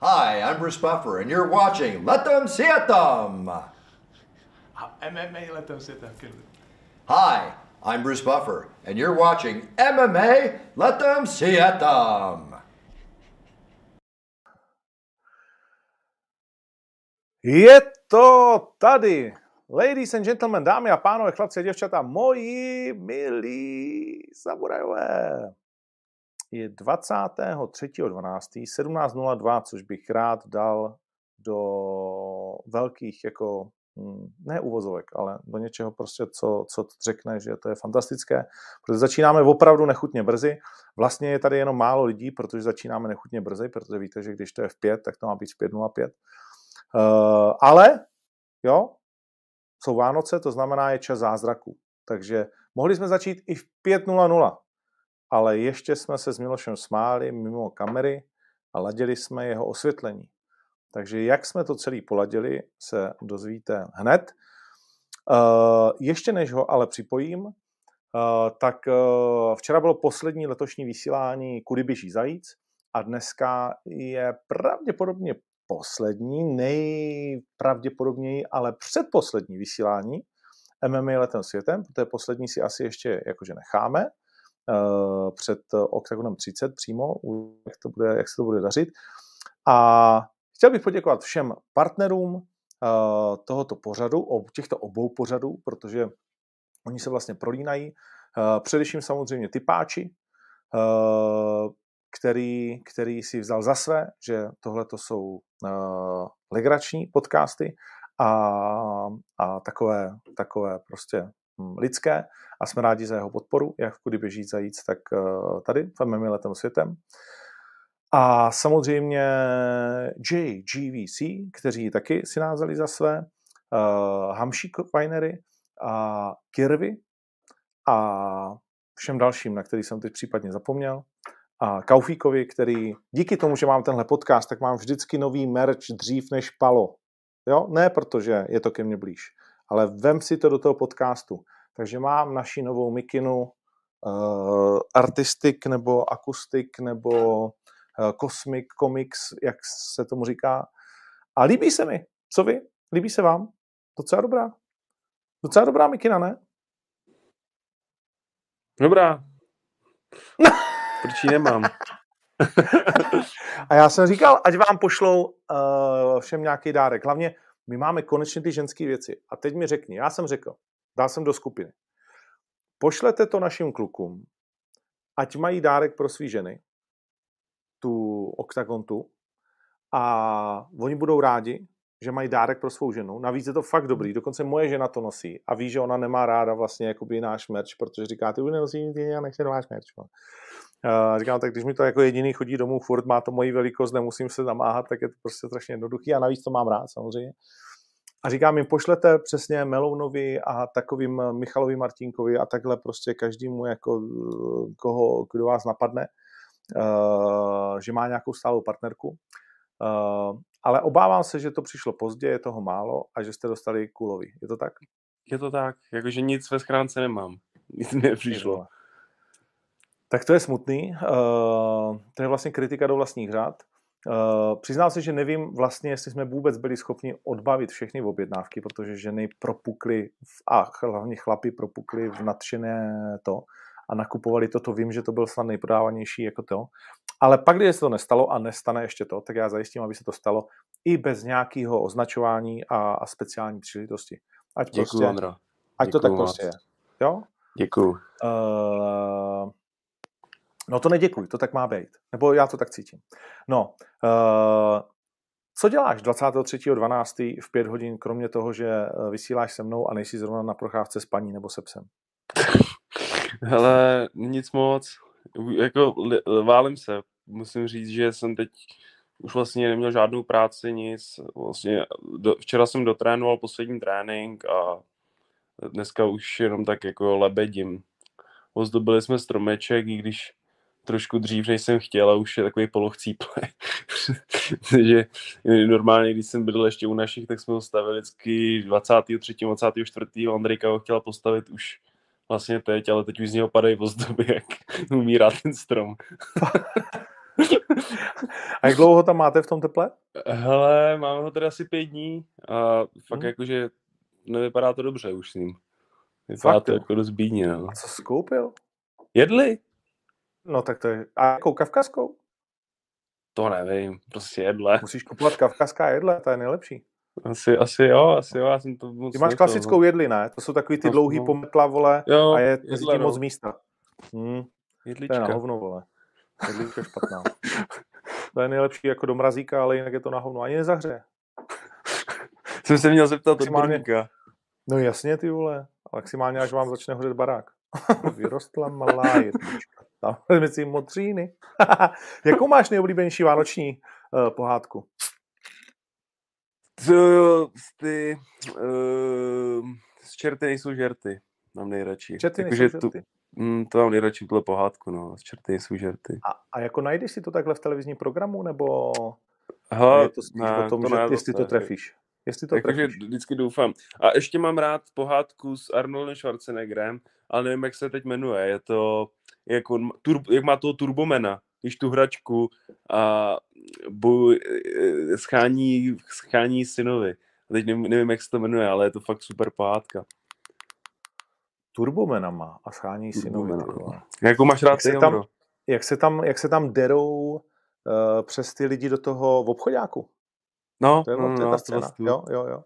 Hi, I'm Bruce Buffer, and you're watching Let Them See It Them. MMA Let Them See It Them. Hi, I'm Bruce Buffer, and you're watching MMA Let Them See It Them. Je to tady. Ladies and gentlemen, dámy a pánové, chlapci a děvčata, moji milí samurajové. Je 23.12. 17.02, což bych rád dal do velkých jako hm, ne uvozovek, ale do něčeho prostě, co, co řekne, že to je fantastické, protože začínáme opravdu nechutně brzy. Vlastně je tady jenom málo lidí, protože začínáme nechutně brzy, protože víte, že když to je v 5, tak to má být v 5.05. Uh, ale, jo, jsou Vánoce, to znamená je čas zázraku. Takže mohli jsme začít i v 5.00, ale ještě jsme se s Milošem smáli mimo kamery a ladili jsme jeho osvětlení. Takže jak jsme to celý poladili, se dozvíte hned. Uh, ještě než ho ale připojím, uh, tak uh, včera bylo poslední letošní vysílání Kudy běží zajíc a dneska je pravděpodobně poslední, nejpravděpodobněji, ale předposlední vysílání MMA letem světem, protože poslední si asi ještě jakože necháme před OKTAGONem 30 přímo, jak, to bude, jak se to bude dařit. A chtěl bych poděkovat všem partnerům uh, tohoto pořadu, těchto obou pořadů, protože oni se vlastně prolínají. Především samozřejmě typáči, který, který si vzal za své, že tohle to jsou legrační podcasty a, a takové, takové prostě lidské a jsme rádi za jeho podporu, jak v Kudy běží zajíc, tak uh, tady v letem světem. A samozřejmě JGVC, kteří taky si názali za své, uh, Hamšík Winery a Kirvy a všem dalším, na který jsem teď případně zapomněl a Kaufíkovi, který díky tomu, že mám tenhle podcast, tak mám vždycky nový merch dřív než Palo. Jo? Ne protože je to ke mně blíž, ale vem si to do toho podcastu. Takže mám naši novou mikinu uh, Artistic nebo Akustik nebo uh, Cosmic Comics, jak se tomu říká. A líbí se mi. Co vy? Líbí se vám? Docela dobrá. Docela dobrá mikina, ne? Dobrá. Proč ji nemám? a já jsem říkal, ať vám pošlou uh, všem nějaký dárek. Hlavně my máme konečně ty ženské věci. A teď mi řekni, já jsem řekl, dal jsem do skupiny. Pošlete to našim klukům, ať mají dárek pro svý ženy, tu Octagon tu, a oni budou rádi, že mají dárek pro svou ženu. Navíc je to fakt dobrý, dokonce moje žena to nosí a ví, že ona nemá ráda vlastně jakoby náš merch, protože říká, ty už nenosí, ty já nechci váš merch. Uh, říkám, tak když mi to jako jediný chodí domů, furt má to moji velikost, nemusím se namáhat, tak je to prostě strašně jednoduchý a navíc to mám rád samozřejmě. A říkám jim, pošlete přesně Melounovi a takovým Michalovi Martinkovi a takhle prostě každému, jako, koho, kdo vás napadne, uh, že má nějakou stálou partnerku. Ale obávám se, že to přišlo pozdě, je toho málo a že jste dostali kulovi. Je to tak? Je to tak, jakože nic ve schránce nemám. Nic mi nepřišlo. Tak to je smutný. To je vlastně kritika do vlastních řád. Uh, přiznám se, že nevím vlastně, jestli jsme vůbec byli schopni odbavit všechny objednávky, protože ženy propukly a hlavně chlapi propukly v nadšené to a nakupovali to, to vím, že to byl snad nejprodávanější jako to. Ale pak, když se to nestalo a nestane ještě to, tak já zajistím, aby se to stalo i bez nějakého označování a, a speciální příležitosti. Ať, Děkuju, prostě, Andro. ať Děkuju to tak prostě je. Jo? Děkuju. Uh, no to neděkuj, to tak má být. Nebo já to tak cítím. No, uh, co děláš 23.12. v 5 hodin, kromě toho, že eh, vysíláš se mnou a nejsi zrovna na procházce s paní nebo se psem? Hele, nic moc. Jako válím se. Musím říct, že jsem teď už vlastně neměl žádnou práci, nic. Vlastně do, včera jsem dotrénoval poslední trénink a dneska už jenom tak jako lebedím. Ozdobili jsme stromeček, i když trošku dřív, než jsem chtěl a už je takový polochcíple. Takže normálně, když jsem byl ještě u našich, tak jsme ho stavili vždycky 23. 24. Andrejka ho chtěla postavit už vlastně teď, ale teď už z něho padají ozdoby, jak umírá ten strom. A jak dlouho ho tam máte v tom teple? Hele, máme ho tady asi pět dní a fakt Hmm. jakože nevypadá to dobře už s ním. Vypadá Fakt, to jo? jako dost bídně, no. A co jsi koupil? Jedli? No tak to je... A jakou kavkazskou? To nevím, prostě jedle. Musíš kupovat kavkazská jedle, ta je nejlepší. Asi, asi jo, asi jo, já jsem to moc Ty máš klasickou jedli, ne? To jsou takový ty No, dlouhý no. pometla, vole, Jo, a je mezi tím no. moc místa. Hmm, to je Jedlička. na hovno, vole. Jedlička je špatná. To je nejlepší jako do mrazíka, ale jinak je to na hovno. Ani nezahřeje. Jsem se měl zeptat Maximálně- odborníka. No jasně, ty vole. Maximálně, až vám začne hořet barák. Vyrostla malá jedlička. Tam mezi modříny. Jakou máš nejoblíbenější vánoční uh, pohádku? Ty, uh, z čerty nejsou žerty. Mám nejradši. Čety Jakože nejsou tu, mm, to mám nejradši tuhle pohádku, no. Z čerty nejsou žerty. A, a jako najdeš si to takhle v televizním programu, nebo Aha, je to spíš o tom, že ne, jestli to ne. trefíš? Jestli to Jakože trefíš. vždycky doufám. A ještě mám rád pohádku s Arnoldem Schwarzeneggerem, ale nevím, jak se teď jmenuje. Je to, jak, on, tur, jak má toho Turbomena, když tu hračku a boj, eh, schání, schání synovi. A teď nevím, nevím, jak se to jmenuje, ale je to fakt super pohádka. Turbomena má a schání synovi. Vole. Jakou máš rád Jak se tam-? Jak se tam, jak se tam derou uh, přes ty lidi do toho v obchodáku. No, To je, no, no, to je no, ta scéna. vlastně- Jo, jo, jo.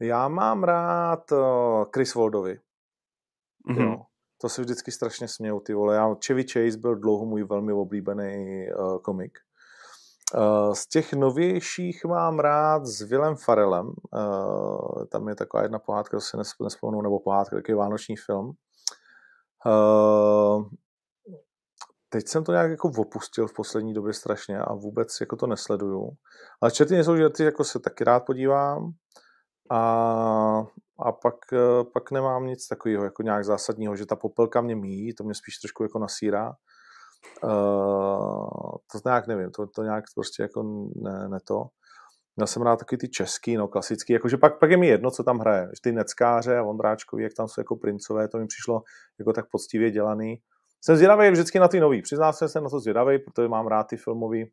Já mám rád uh, Chris Waldovi. Mhm. Jo. To se vždycky strašně smějou, ty vole. Já, Chevy Chase byl dlouho můj velmi oblíbený uh, komik. Uh, z těch novějších mám rád s Willem Farelem. Uh, tam je taková jedna pohádka, si nesp- nespomenu, nebo pohádka, takový vánoční film. Uh, teď jsem to nějak jako opustil v poslední době strašně a vůbec jako to nesleduju. Ale čety nejsou žerty, jako se taky rád podívám. A, a pak, eh, pak nemám nic takového jako nějak zásadního, že ta popelka mě míjí, to mě spíš trošku jako nasírá. Uh, to nějak nevím, to, to nějak prostě jako ne, ne to. Měl jsem rád taky ty český, no klasický, jakože pak, pak je mi jedno, co tam hraje. Že Ty neckáře a Vondráčkovi, jak tam jsou jako princové, to mi přišlo jako tak poctivě dělaný. Jsem zvědavý vždycky na ty nový. Přiznám se, jsem na to zvědavý, protože mám rád ty filmové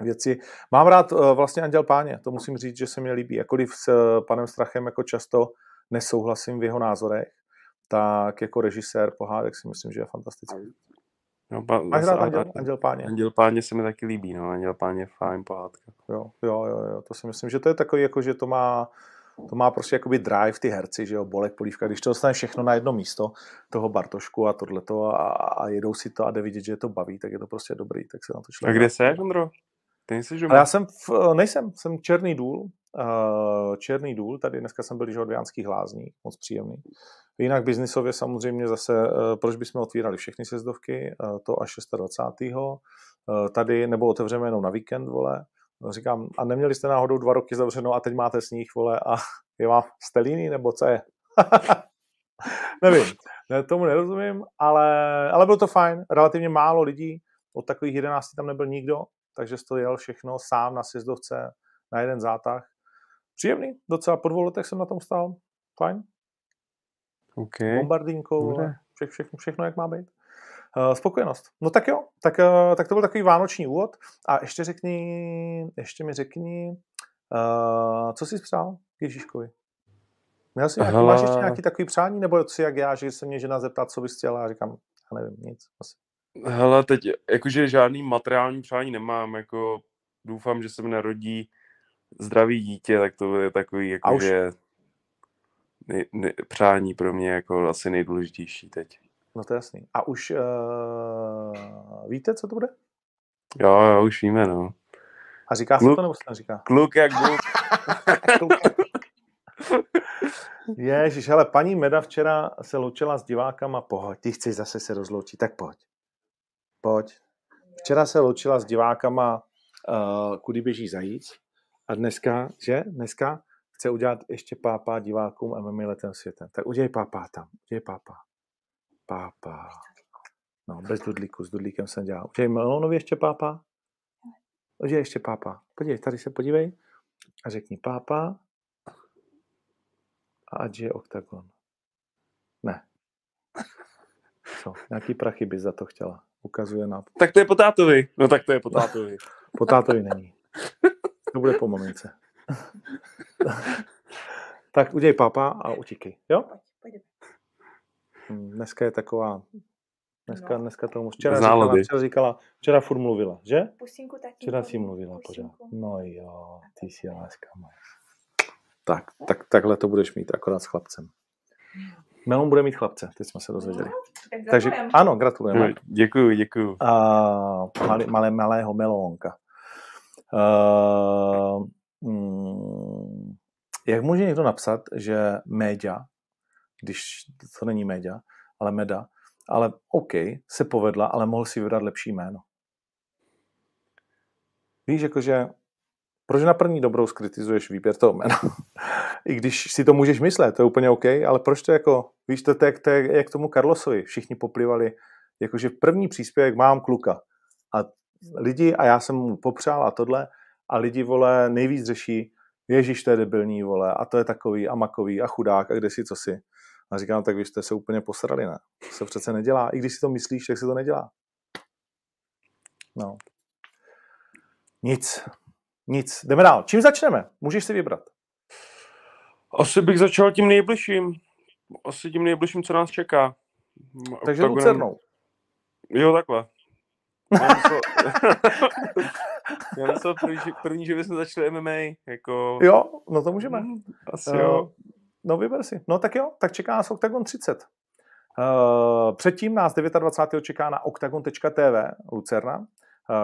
věci. Mám rád uh, vlastně Anděl Páně, to musím říct, že se mi líbí. Jakkoliv s uh, panem Strachem jako často nesouhlasím v jeho názorech, tak jako režisér pohádek si myslím, že je fantastický. No, pa, Máš rád Anděl, Anděl Páně? Anděl páně se mi taky líbí, no. Anděl páně je fajn pohádka. Jo, jo, jo, jo, to si myslím, že to je takový, jako, že to má, to má prostě jakoby drive ty herci, že jo, Bolek, Polívka, když to dostane všechno na jedno místo, toho Bartošku a tohleto a, a jedou si to a jde vidět, že je to baví, tak je to prostě dobrý, tak se na to A člověk... kde jsi, Ondro? Ty jsi Ale já jsem, v, nejsem, jsem Černý důl, uh, Černý důl, tady dneska jsem byl, od Viánských lázní, moc příjemný. Jinak biznisově samozřejmě zase, uh, proč bychom otvírali všechny sjezdovky, uh, to až 26. Uh, tady, nebo otevřeme jenom na víkend, vole. Říkám, a neměli jste náhodou dva roky zavřeno a teď máte sníh, vole, a je vám stelíný, nebo co je? Nevím, ne, tomu nerozumím, ale, ale bylo to fajn, relativně málo lidí, od takových 11 tam nebyl nikdo, takže jsi to jel všechno sám na sjezdovce na jeden zátah. Příjemný, docela po dvou letech jsem na tom stál. Fajn, OK. bombardínkou, vše, všechno, všechno, jak má být. Uh, spokojenost. No tak jo, tak, uh, tak to byl takový vánoční úvod. A ještě řekni, ještě mi řekni, uh, co jsi přál k Ježíškovi? Měl jsi nějaký, máš ještě nějaký takový přání, nebo si jak já, že se mě žena zeptá, co bys chtěla, a říkám, já nevím, nic. Asi. Hele, teď jakože žádný materiální přání nemám, jako doufám, že se mi narodí zdravý dítě, tak to je takový jakože nej, ne, přání pro mě jako asi nejdůležitější teď. No to je jasný. A už uh, víte, co to bude? Jo, jo, už víme, no. A říká se Kluk- to, nebo se neříká? Kluk jak kluk. Ježiš, hele, paní Meda včera se loučila s divákama, pojď, ty chceš zase se rozloučit, tak pojď. Pojď. Včera se loučila s divákama, uh, kudy běží zajíc a dneska, že? Dneska chce udělat ještě pápá divákům MMA letem světem. Tak udělej pápá tam, udělej pápá. Pápá. No, bez dudlíku, s dudlíkem jsem dělal. Udělej Melonovi ještě pápá. Udělej ještě pápá. Podívej, tady se podívej a řekni pápá a ať je oktagon. Ne. Co? Nějaký prachy bys za to chtěla. Ukazuje na... Tak to je po tátovi. No tak to je po tátovi. Po tátovi není. To bude po mamince. tak udělej papa a utíkej, jo? Hm, Dneska je taková... Dneska, No. dneska tomu včera Bez říkala, včera říkala, včera furt mluvila, že? Pusinku taky. Včera si mluvila pořád. No jo, ty jsi láska moje. Tak, tak, takhle to budeš mít akorát s chlapcem. Melon bude mít chlapce, teď jsme se dozvěděli. No, tak Takže ano, gratulujeme. No, děkuju, děkuju. A malé, malé, malého melonka. Uh, mm, jak může někdo napsat, že média, když to není média, ale meda, ale OK, se povedla, ale mohl si vybrat lepší jméno. Víš, jakože proč na první dobrou skritizuješ výběr toho jména? I když si to můžeš myslet, to je úplně OK, ale proč to jako, víš, to, to, je, to jak tomu Carlosovi, všichni poplivali, jakože první příspěvek mám kluka a lidi, a já jsem mu popřál a tohle, a lidi, vole, nejvíc řeší, ježíš, to je debilní, vole, a to je takový, a makový, a chudák, a kde si, co si. A říkám, tak vy jste se úplně posrali, ne? To se přece nedělá. I když si to myslíš, tak se to nedělá. No. Nic. Nic. Jdeme dál. Čím začneme? Můžeš si vybrat. Asi bych začal tím nejbližším. Asi tím nejbližším, co nás čeká. Takže Oktagonem- Lucernou. Jo, takhle. Já myslel, první, že- první, že bychom začali MMA, jako... Jo, no to můžeme. Hm, Asi Eh, jo. No vyber si. No tak jo, tak čeká nás Octagon 30. Uh, předtím nás 29. čeká na octagon.tv Lucerna. Uh,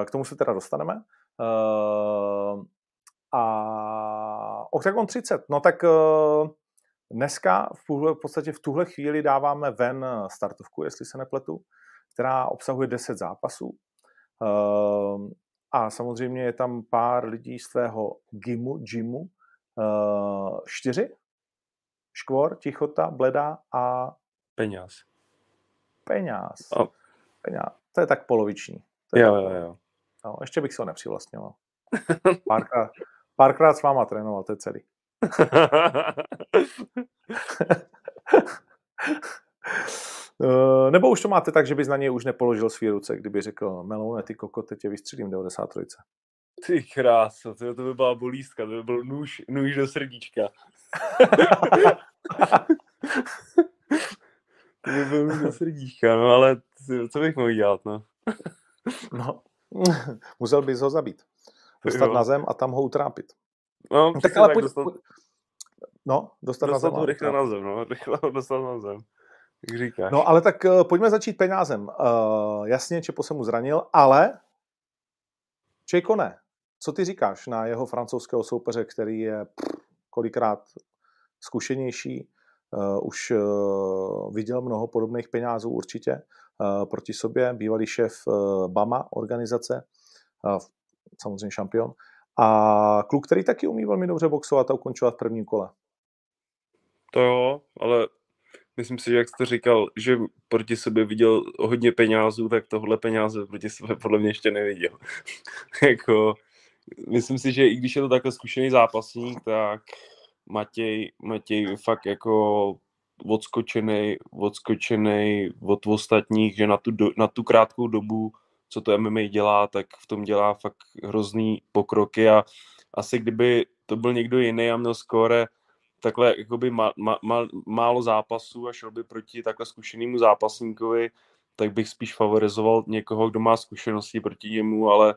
k tomu se teda dostaneme. Uh, a Octagon 30. No tak uh, dneska v, tuhle, v podstatě v tuhle chvíli dáváme ven startovku, jestli se nepletu, která obsahuje 10 zápasů. Uh, a samozřejmě je tam pár lidí z tvého gymu, gymu, čtyři, Škvor, Tichota, Bleda a Peněz. Peňáz. A- Peňáz. To je tak poloviční. To je Jo, tak jo, jo. No, ještě bych se ho nepřivlastňoval. Párkrát, párkrát s váma trénoval, to je celý. Eh, Nebo už to máte tak, že bys na něj už nepoložil svý ruce, kdyby řekl Melone, ty koko, teď tě vystřelím 93. Ty krása, to, to by byla bolístka, to by byl nůž, nůž do srdíčka. to by byl nůž do srdíčka, no ale co bych mohl dělat, no. No, musel bys ho zabít. Dostat Jo. na zem a tam ho utrápit. No, No, tak ale tak, pojď, dostat, no, dostat, na dostat zem. a ho rychle utrápit. na zem, no, rychle ho dostat na zem. Jak říkáš. No ale tak uh, pojďme začít peňázem. Uh, jasně, Čepo se mu zranil, ale Čejko ne. Co ty říkáš na jeho francouzského soupeře, který je pff, kolikrát zkušenější, uh, už uh, viděl mnoho podobných peňázů určitě uh, proti sobě, bývalý šéf uh, BAMA organizace, uh, samozřejmě šampion, a kluk, který taky umí velmi dobře boxovat a ukončovat v prvním kole. To jo, ale myslím si, že jak jsi to říkal, že proti sobě viděl hodně penězů, tak tohle peněze proti sobě podle mě ještě neviděl. jako, myslím si, že i když je to takhle zkušený zápasník, tak Matěj, Matěj fakt jako odskočený, odskočený od ostatních, že na tu, do, na tu krátkou dobu, co to MMA dělá, tak v tom dělá fakt hrozný pokroky a asi kdyby to byl někdo jiný a měl skóre takhle jakoby ma, ma, ma, málo zápasů a šel by proti takhle zkušenému zápasníkovi, tak bych spíš favorizoval někoho, kdo má zkušenosti proti němu, ale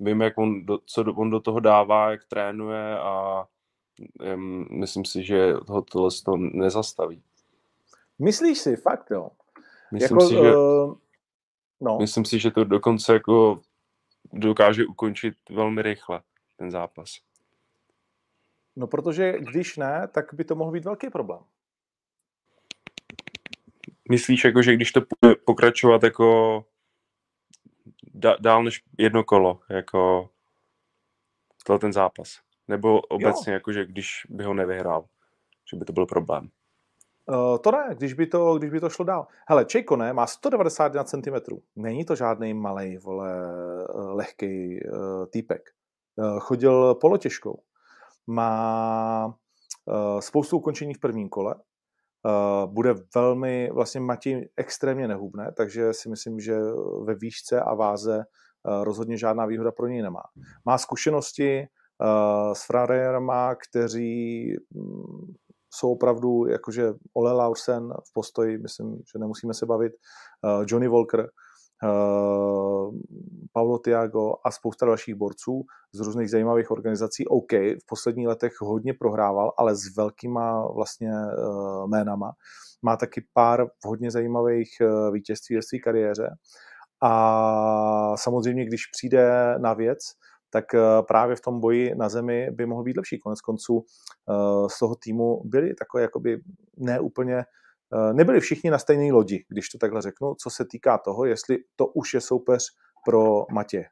vím, jak on do, co do, on do toho dává, jak trénuje a um, myslím si, že ho tohle to nezastaví. Myslíš si, fakt jo? Myslím, jako, si, že, uh, no. myslím si, že to dokonce jako dokáže ukončit velmi rychle, ten zápas. No protože když ne, tak by to mohl být velký problém. Myslíš, jako, že když to bude pokračovat jako dál než jedno kolo, jako ten zápas? Nebo obecně, jako, že když by ho nevyhrál, že by to byl problém? Uh, to ne, když by to, když by to šlo dál. Hele, Čejkone má 191 cm. Není to žádný malý, vole, uh, lehký uh, týpek. Uh, chodil polotěžkou. Má uh, spoustu ukončení v prvním kole. uh, bude velmi, vlastně Matěj extrémně nehubné, takže si myslím, že ve výšce a váze uh, rozhodně žádná výhoda pro něj nemá. Má zkušenosti s frajerama, kteří um, jsou opravdu jakože Ole Laursen v postoji, myslím, že nemusíme se bavit, uh, Johnny Walker, Uh, Paulo Tiago a spousta dalších borců z různých zajímavých organizací. OK, v posledních letech hodně prohrával, ale s velkýma vlastně uh, jménama. Má taky pár hodně zajímavých vítězství ve své kariéře. A samozřejmě, když přijde na věc, tak právě v tom boji na zemi by mohl být lepší. Konec konců z toho týmu byli takové jakoby neúplně Eh, nebyli všichni na stejné lodi, když to takhle řeknu, co se týká toho, jestli to už je soupeř pro Matě.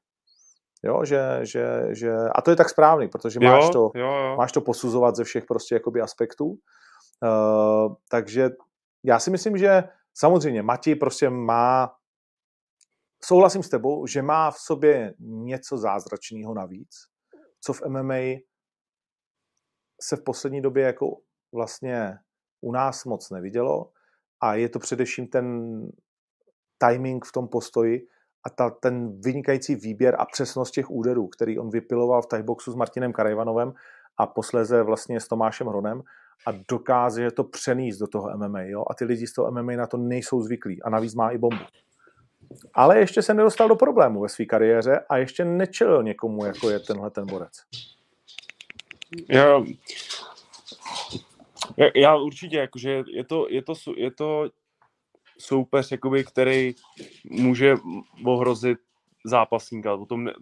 Jo, že, že, že, a to je tak správný, protože jo, máš, to, jo, jo. máš to posuzovat ze všech prostě jakoby aspektů. Uh, takže já si myslím, že samozřejmě Mati prostě má, souhlasím s tebou, že má v sobě něco zázračného navíc, co v MMA se v poslední době jako vlastně u nás moc nevidělo a je to především ten timing v tom postoji a ta, ten vynikající výběr a přesnost těch úderů, který on vypiloval v tieboxu s Martinem Karajvanovem a posléze vlastně s Tomášem Hronem a dokáže to přenést do toho MMA. Jo? A ty lidi z toho MMA na to nejsou zvyklí a navíc má i bombu. Ale ještě se nedostal do problému ve své kariéře a ještě nečelil někomu, jako je tenhle ten borec. Já, já určitě, jakože je to, je to, je to soupeř, jakoby, který může ohrozit zápasníka. O tom ne,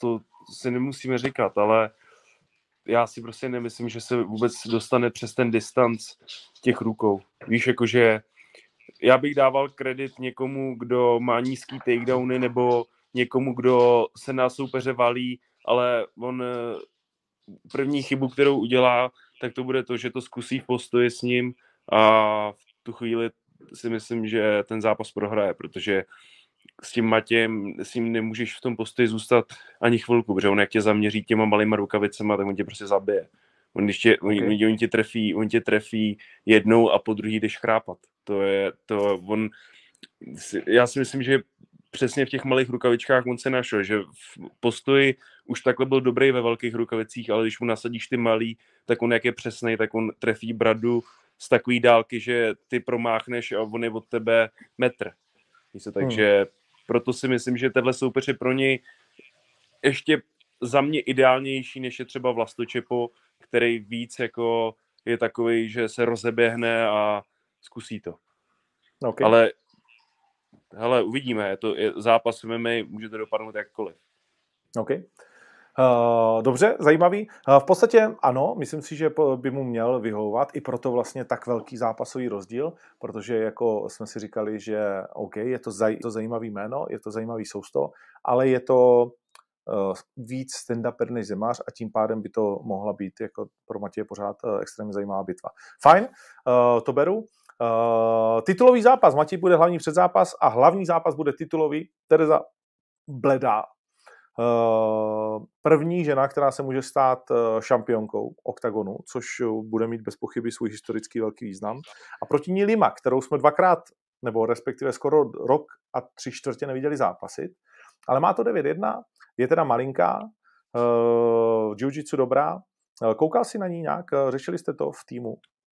to si nemusíme říkat, ale já si prostě nemyslím, že se vůbec dostane přes ten distanc těch rukou. Víš, jakože já bych dával kredit někomu, kdo má nízký takedowny, nebo někomu, kdo se na soupeře valí, ale on eh, první chybu, kterou udělá, tak to bude to, že to zkusí v postoji s ním a v tu chvíli si myslím, že ten zápas prohraje, protože s tím Matějem, s ním nemůžeš v tom postoji zůstat ani chvilku, protože on jak tě zaměří těma malýma rukavicema, tak on tě prostě zabije. On, když tě, okay. on, on, tě trefí, on tě trefí jednou a po druhý jdeš chrápat. To je, to on, já si myslím, že přesně v těch malých rukavičkách on se našel, že v postoji už takhle byl dobrý ve velkých rukavicích, ale když mu nasadíš ty malý, tak on jak je přesný, tak on trefí bradu z takové dálky, že ty promáchneš a on je od tebe metr. Takže hmm. proto si myslím, že tenhle soupeř je pro něj ještě za mě ideálnější, než je třeba Vlastočepo, který víc jako je takový, že se rozeběhne a zkusí to. Okay. Ale hele, uvidíme, je to je zápas MMA, může to dopadnout jakkoliv. OK. Uh, dobře, zajímavý. Uh, v podstatě ano, myslím si, že by mu měl vyhovovat, i proto vlastně tak velký zápasový rozdíl, protože jako jsme si říkali, že OK, je to, zaj, to zajímavý jméno, je to zajímavý sousto, ale je to uh, víc stand-up než zemář a tím pádem by to mohla být jako pro Matěje pořád uh, extrémně zajímavá bitva. Fajn, uh, to beru. Uh, titulový zápas, Matěj bude hlavní předzápas a hlavní zápas bude titulový Tereza Bledá. Uh, první žena, která se může stát uh, šampionkou oktagonu, což bude mít bez pochyby svůj historický velký význam. A proti ní Lima, kterou jsme dvakrát, nebo respektive skoro rok a tři čtvrtě neviděli zápasit. Ale má to 9-1, je teda malinká, uh, jiu-jitsu dobrá. Koukal jsi na ní nějak? Řešili jste to v týmu?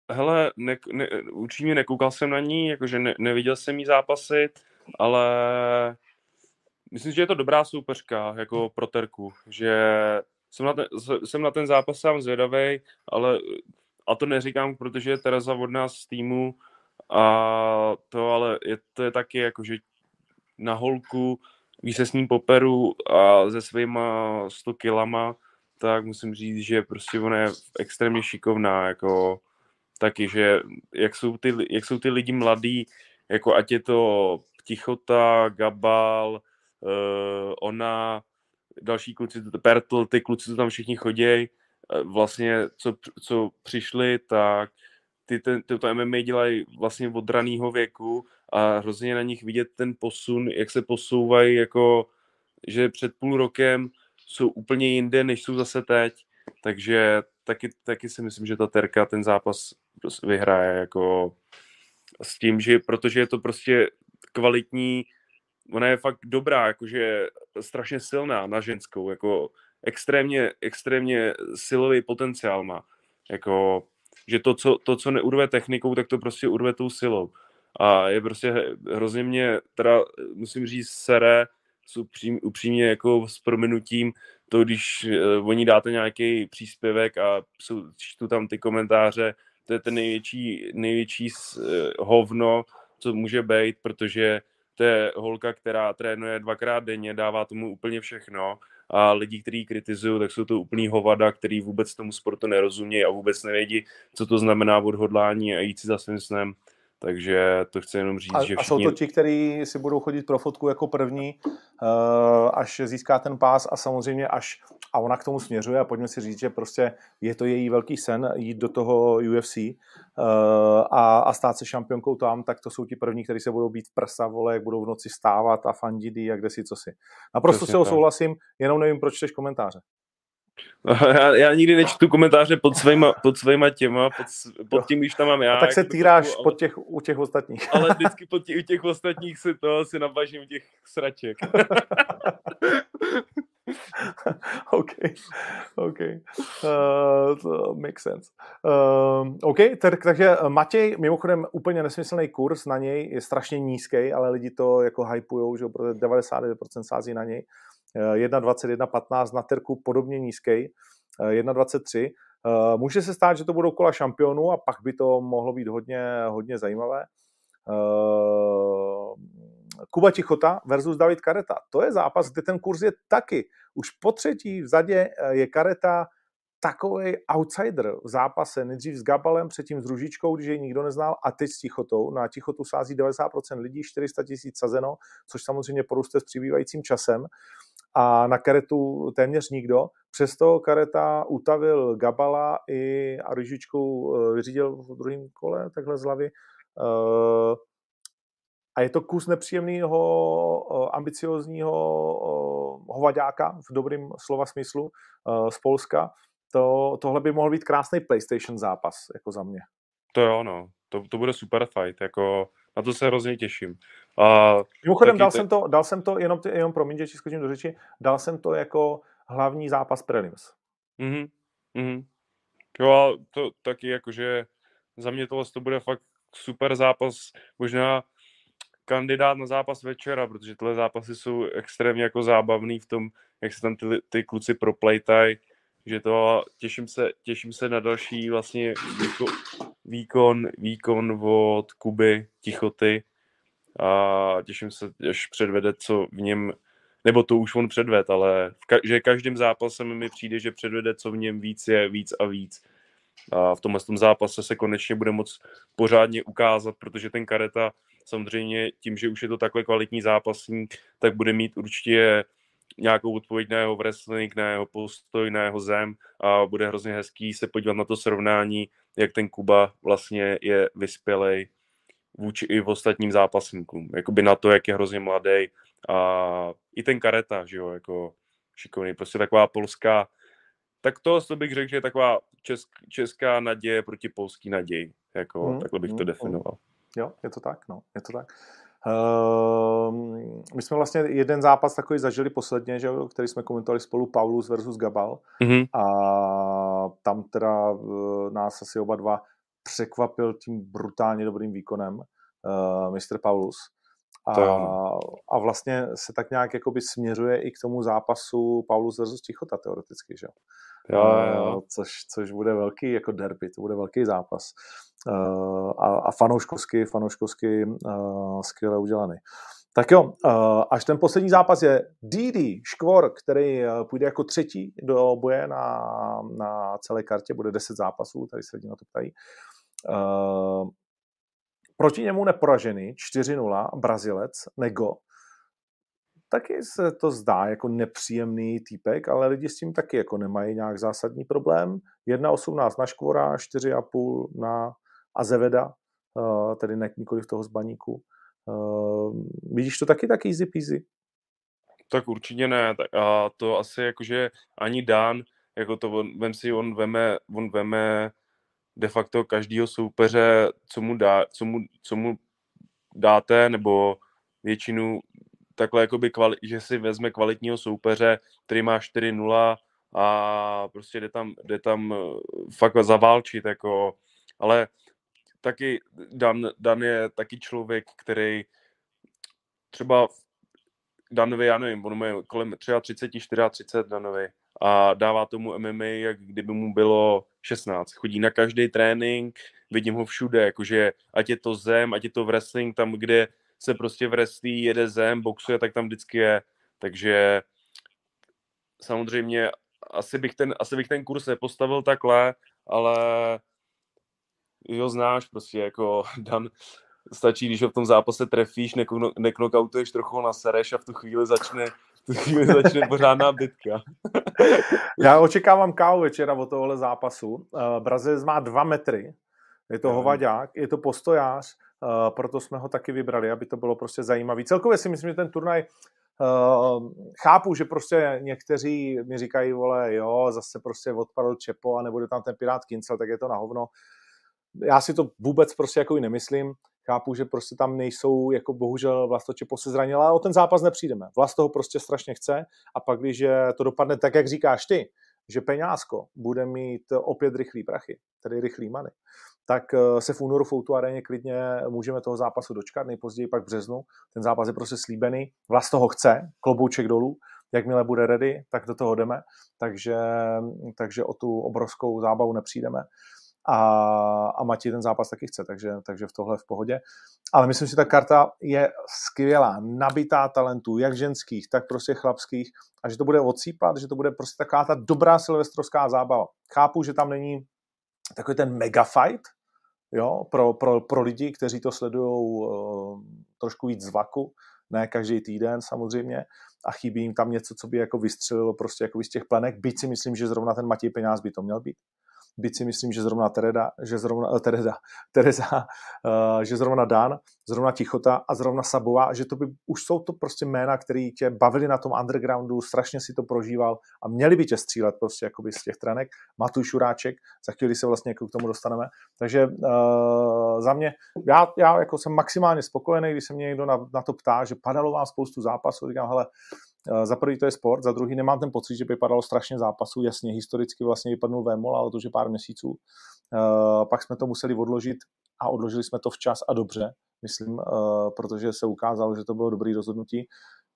Hele, ne, ne, určitě nekoukal jsem na ní, jakože ne, neviděl jsem jí zápasit, ale myslím, že je to dobrá soupeřka, jako pro terku, že jsem na ten, jsem na ten zápas sám zvědavý, ale a to neříkám, protože je Tereza od nás z týmu a to ale je, to je taky jako, že na holku, ví se s ním poperu a se svýma 100 kilama, tak musím říct, že prostě ona je extrémně šikovná, jako taky, že jak jsou ty, jak jsou ty lidi mladí, jako ať je to Tichota, Gabal, uh, ona, další kluci, Pertl, ty kluci, co tam všichni chodí, uh, vlastně, co, co přišli, tak ty, ten, to MMA dělají vlastně od raného věku a hrozně na nich vidět ten posun, jak se posouvají, jako že před půl rokem jsou úplně jinde, než jsou zase teď takže taky, taky si myslím, že ta Terka ten zápas vyhraje jako s tím, že protože je to prostě kvalitní, ona je fakt dobrá, jakože strašně silná na ženskou, jako extrémně, extrémně silový potenciál má. Jako, že to co, to, co neurve technikou, tak to prostě urve tou silou. A je prostě hrozně mě, teda musím říct, sere, upřím, upřímně jako s prominutím, to když uh, oni dáte nějaký příspěvek a jsou, čtu tam ty komentáře, to je ten největší, největší uh, hovno, co může být, protože to je holka, která trénuje dvakrát denně, dává tomu úplně všechno a lidi, kteří kritizují, tak jsou to úplný hovada, který vůbec tomu sportu nerozumějí a vůbec nevědí, co to znamená odhodlání a jít si za svým snem. Takže to chci jenom říct, a, že všichni... A jsou to ti, kteří si budou chodit pro fotku jako první, uh, až získá ten pás a samozřejmě až, a ona k tomu směřuje a pojďme si říct, že prostě je to její velký sen jít do toho UFC eh, a, a stát se šampionkou tam, tak to jsou ti první, kteří se budou být v prsa, vole, jak budou v noci stávat a fandit a kde si co si. Naprosto se souhlasím, jenom nevím, proč čteš komentáře. Já, já nikdy nečtu komentáře pod svýma, pod svýma těma, pod, pod tím, když tam mám já. A tak se týráš ale, pod těch, u těch ostatních. Ale vždycky pod těch, u těch ostatních si to si nabažím těch sraček. OK, OK. Uh, to makes sense. Uh, OK, tak, takže Matěj, mimochodem úplně nesmyslný kurz na něj, je strašně nízký, ale lidi to jako hypujou, že 99% sází na něj. 1.21.15 na terku podobně nízký, 1.23. Eh, může se stát, že to budou kola šampionů a pak by to mohlo být hodně, hodně zajímavé. Eh, Kuba Tichota versus David Kareta. To je zápas, kde ten kurz je taky. Už po třetí vzadě eh, je Kareta takový outsider v zápase, nejdřív s Gabalem, předtím s Ružičkou, když jej nikdo neznal, a teď s Tichotou. Na Tichotu sází 90% lidí, 400 tisíc sazeno, což samozřejmě poroste s přibývajícím časem a na karetu téměř nikdo. Přesto kareta utavil Gabala i a Ryžičku eh, vyřídil v druhém kole, takhle z hlavy. Eh, a je to kus nepříjemného, eh, ambiciozního hovaďáka v dobrém slova smyslu z Polska. To, tohle by mohl být krásný PlayStation zápas, jako za mě. To jo, no. To, to bude super fight, jako na to se hrozně těším. A Mimochodem, dal, te... jsem to, dal jsem to, jenom, jenom promiň, že skočím do řeči, dal jsem to jako hlavní zápas prelims. Mhm, mhm. Jo, a to taky jakože za mě tohle to bude fakt super zápas, možná kandidát na zápas večera, protože tyhle zápasy jsou extrémně jako zábavný v tom, jak se tam ty, ty kluci proplejtají, že to těším se, těším se na další vlastně jako výkon, výkon od Kuby Tichoty a těším se, až předvede, co v něm, nebo to už on předved, ale ka- že každým zápasem mi přijde, že předvede, co v něm víc je, víc a víc. A v tomhle tom zápase se konečně bude moc pořádně ukázat, protože ten Kareta samozřejmě tím, že už je to takhle kvalitní zápasník, tak bude mít určitě nějakou odpověď na jeho wrestling, na jeho postoj, na jeho zem a bude hrozně hezký se podívat na to srovnání, jak ten Kuba vlastně je vyspělej vůči i v ostatním zápasníkům. Jakoby na to, jak je hrozně mladý a i ten Kareta, že jo, jako šikovný, prostě taková polská, tak to, to bych řekl, že je taková česk, česká naděje proti polský naději, jako hmm, takhle bych to hmm, definoval. Jo, je to tak, no, je to tak. Uh, my jsme vlastně jeden zápas takový zažili posledně, že, který jsme komentovali spolu Paulus versus Gabal mm-hmm. a tam teda uh, nás asi oba dva překvapil tím brutálně dobrým výkonem uh, Mr. Paulus. A, a vlastně se tak nějak jakoby směřuje i k tomu zápasu Paulus versus Tichota teoreticky, že jo, jo. Což, což bude velký jako derby, to bude velký zápas. Uh, a, a fanouškovsky, fanouškovsky uh, skvěle udělaný. Tak jo, uh, až ten poslední zápas je Didi Škvor, který půjde jako třetí do boje na, na celé kartě, bude 10 zápasů, tady se lidi na to ptají. Proti němu neporažený, 4-0, Brazilec, Nego. Taky se to zdá jako nepříjemný týpek, ale lidi s tím taky jako nemají nějak zásadní problém. 1,18 na Škvora, 4,5 na Azeveda, uh, tedy ne nikoliv toho z baníku. Uh, vidíš to taky tak easy peasy? Tak určitě ne. A to asi jakože ani Dan jako to on, vem si, on veme, on veme de facto každýho soupeře, co mu, dá, co mu, co mu dáte, nebo většinu takhle jakoby, kvali, že si vezme kvalitního soupeře, který má 4-0 a prostě jde tam, jde tam eh, fakt zaválčit, jako, ale taky Dan, Dan je taky člověk, který třeba Danovi, já nevím, on je kolem 33, 34 Danovi a dává tomu MMA, jak kdyby mu bylo 16. Chodí na každý trénink, vidím ho všude, jakože ať je to zem, ať je to wrestling, tam, kde se prostě v wrestling jede zem, boxuje, tak tam vždycky je. Takže samozřejmě asi bych ten, asi bych ten kurz nepostavil takhle, ale jo, znáš prostě, jako Dan, stačí, když ho v tom zápase trefíš, neknokautuješ, trochu na sereš a v tu chvíli začne, v tu chvíli začne pořádná bitka. Já očekávám kávu večera od tohohle zápasu. Uh, Brazilec má dva metry, je to hovaďák, je to postojář, uh, proto jsme ho taky vybrali, aby to bylo prostě zajímavý. Celkově si myslím, že ten turnaj Uh, chápu, že prostě někteří mi říkají, vole, jo, zase prostě odpadl Čepo a nebude tam ten Pirát Kincel, tak je to na hovno. Já si to vůbec prostě jako i nemyslím. Chápu, že prostě tam nejsou, jako bohužel Vlasto Čepo se zranil, ale o ten zápas nepřijdeme. Vlast toho prostě strašně chce a pak, když to dopadne tak, jak říkáš ty, že peňázko bude mít opět rychlý prachy, tedy rychlý many, tak eh, se v únoru v Outu aréně klidně můžeme toho zápasu dočkat, nejpozději pak v březnu. Ten zápas je prostě slíbený, vlast toho chce, klobouček dolů, jakmile bude ready, tak do toho jdeme, takže, takže o tu obrovskou zábavu nepřijdeme. A, a Matěj ten zápas taky chce, takže, takže v tohle v pohodě. Ale myslím si, že ta karta je skvělá, nabitá talentů, jak ženských, tak prostě chlapských a že to bude odsýpat, že to bude prostě taková ta dobrá silvestrovská zábava. Chápu, že tam není takový ten mega fight, jo, pro, pro, pro lidi, kteří to sledují uh, trošku víc z vaku, ne každý týden samozřejmě, a chybí jim tam něco, co by jako vystřelilo prostě jako z těch plenek, byť si myslím, že zrovna ten Matěj Peňáz by to měl být byť si myslím, že zrovna Tereda, že zrovna, uh, Tereza, Tereza uh, že zrovna Dan, zrovna Tichota a zrovna Sabová, že to by, už jsou to prostě jména, které tě bavili na tom undergroundu, strašně si to prožíval a měli by tě střílet prostě jakoby z těch trenek. Matuj Šuráček, za chvíli se vlastně jako k tomu dostaneme. Takže uh, za mě, já, já jako jsem maximálně spokojený, když se mě někdo na, na to ptá, že padalo vám spoustu zápasů, říkám, hele, Eh, za prvý to je sport, za druhý nemám ten pocit, že by padalo strašně zápasů. Jasně, historicky vlastně vypadnul Vémol, ale to, že pár měsíců. Eh, pak jsme to museli odložit a odložili jsme to včas a dobře, myslím, eh, protože se ukázalo, že to bylo dobrý rozhodnutí.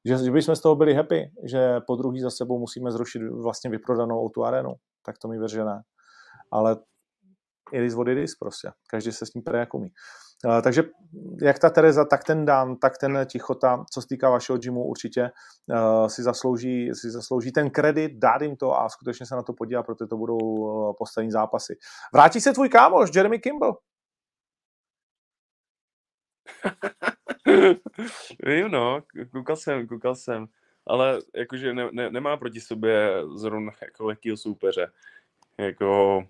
Že, že bychom z toho byli happy, že po druhý za sebou musíme zrušit vlastně vyprodanou tu arénu, tak to mi věř, že ne. Ale it is what it is prostě. Každý se s tím pere jak umí. Eh, takže jak ta Tereza, tak ten Dan, tak ten Tichota, co se týká vašeho gymu, určitě uh, si, zaslouží, si zaslouží ten kredit, dát jim to a skutečně se na to podívat, protože to budou uh, poslední zápasy. Vrátí se tvůj kámoš, Jeremy Kimball? Vím, no, koukal jsem, koukal jsem, ale jakože ne, ne, nemá proti sobě zrovna jako lehkýho soupeře. Jako,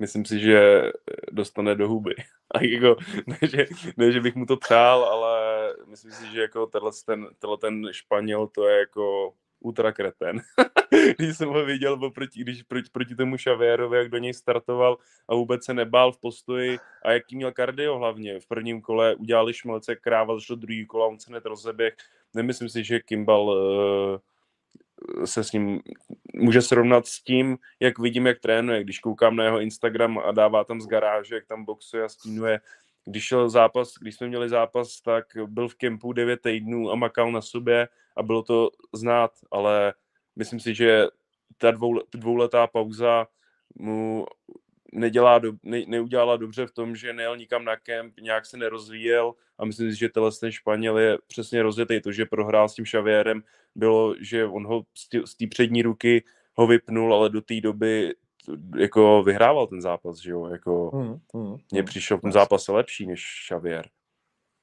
myslím si, že dostane do huby. A jako, ne, že, ne, že bych mu to přál, ale myslím si, že jako ten, ten Španěl, to je jako ultrakreten. když jsem ho viděl oproti, když proti, proti tomu Šavérovi, jak do něj startoval a vůbec se nebál v postoji a jaký měl kardio hlavně. V prvním kole udělali šmelce kráva, zašlo druhý kola, on se hned rozeběh. Nemyslím si, že Kimball uh, se s ním může srovnat s tím, jak vidím, jak trénuje. Když koukám na jeho Instagram a dává tam z garáže, jak tam boxuje a stínuje. Když šel zápas, když jsme měli zápas, tak byl v kempu 9 týdnů a makal na sobě a bylo to znát, ale myslím si, že ta dvou, dvouletá pauza mu nedělá do, ne, neudělala dobře v tom, že nejel nikam na kemp, nějak se nerozvíjel a myslím si, že ten Španěl je přesně rozjetý. To, že prohrál s tím Šavérem, bylo, že on ho z té přední ruky ho vypnul, ale do té doby jako vyhrával ten zápas, že jo, jako hmm, hmm, mně hmm. přišel v tom zápase lepší než Xavier.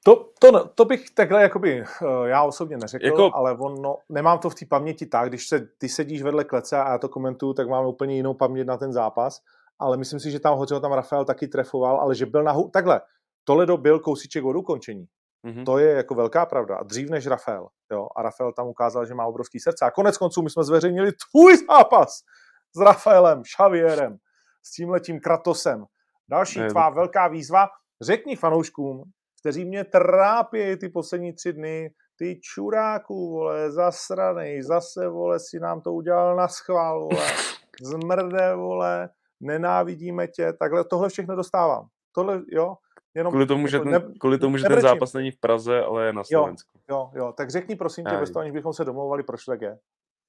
To, to, to bych takhle jakoby, eh, já osobně neřekl, jako... ale on, no, nemám to v té paměti tak, když se, ty sedíš vedle klece a já to komentuju, tak mám úplně jinou paměť na ten zápas ale myslím si, že tam ho tam Rafael taky trefoval, ale že byl na... Takhle, Toledo byl kousíček od ukončení. Mm-hmm. To je jako velká pravda. A dřív než Rafael. Jo? A Rafael tam ukázal, že má obrovský srdce. A konec konců my jsme zveřejnili tvůj zápas. s Rafaelem, Xavierem, s tím letím Kratosem. Další Ne, tvá velká výzva. Řekni fanouškům, kteří mě trápí ty poslední tři dny, ty čuráků, vole, zasranej, zase, vole, si nám to udělal na schvál, vole, zmrde, vole, nenávidíme tě, takhle, tohle všechno dostávám. Tohle, jo, jenom, Kvůli tomu, že jako ten, kvůli tomu, že ten zápas není v Praze, ale je na Slovensku. jo, jo, tak řekni prosím tě, bez toho, aniž bychom se domlouvali, proč tak je.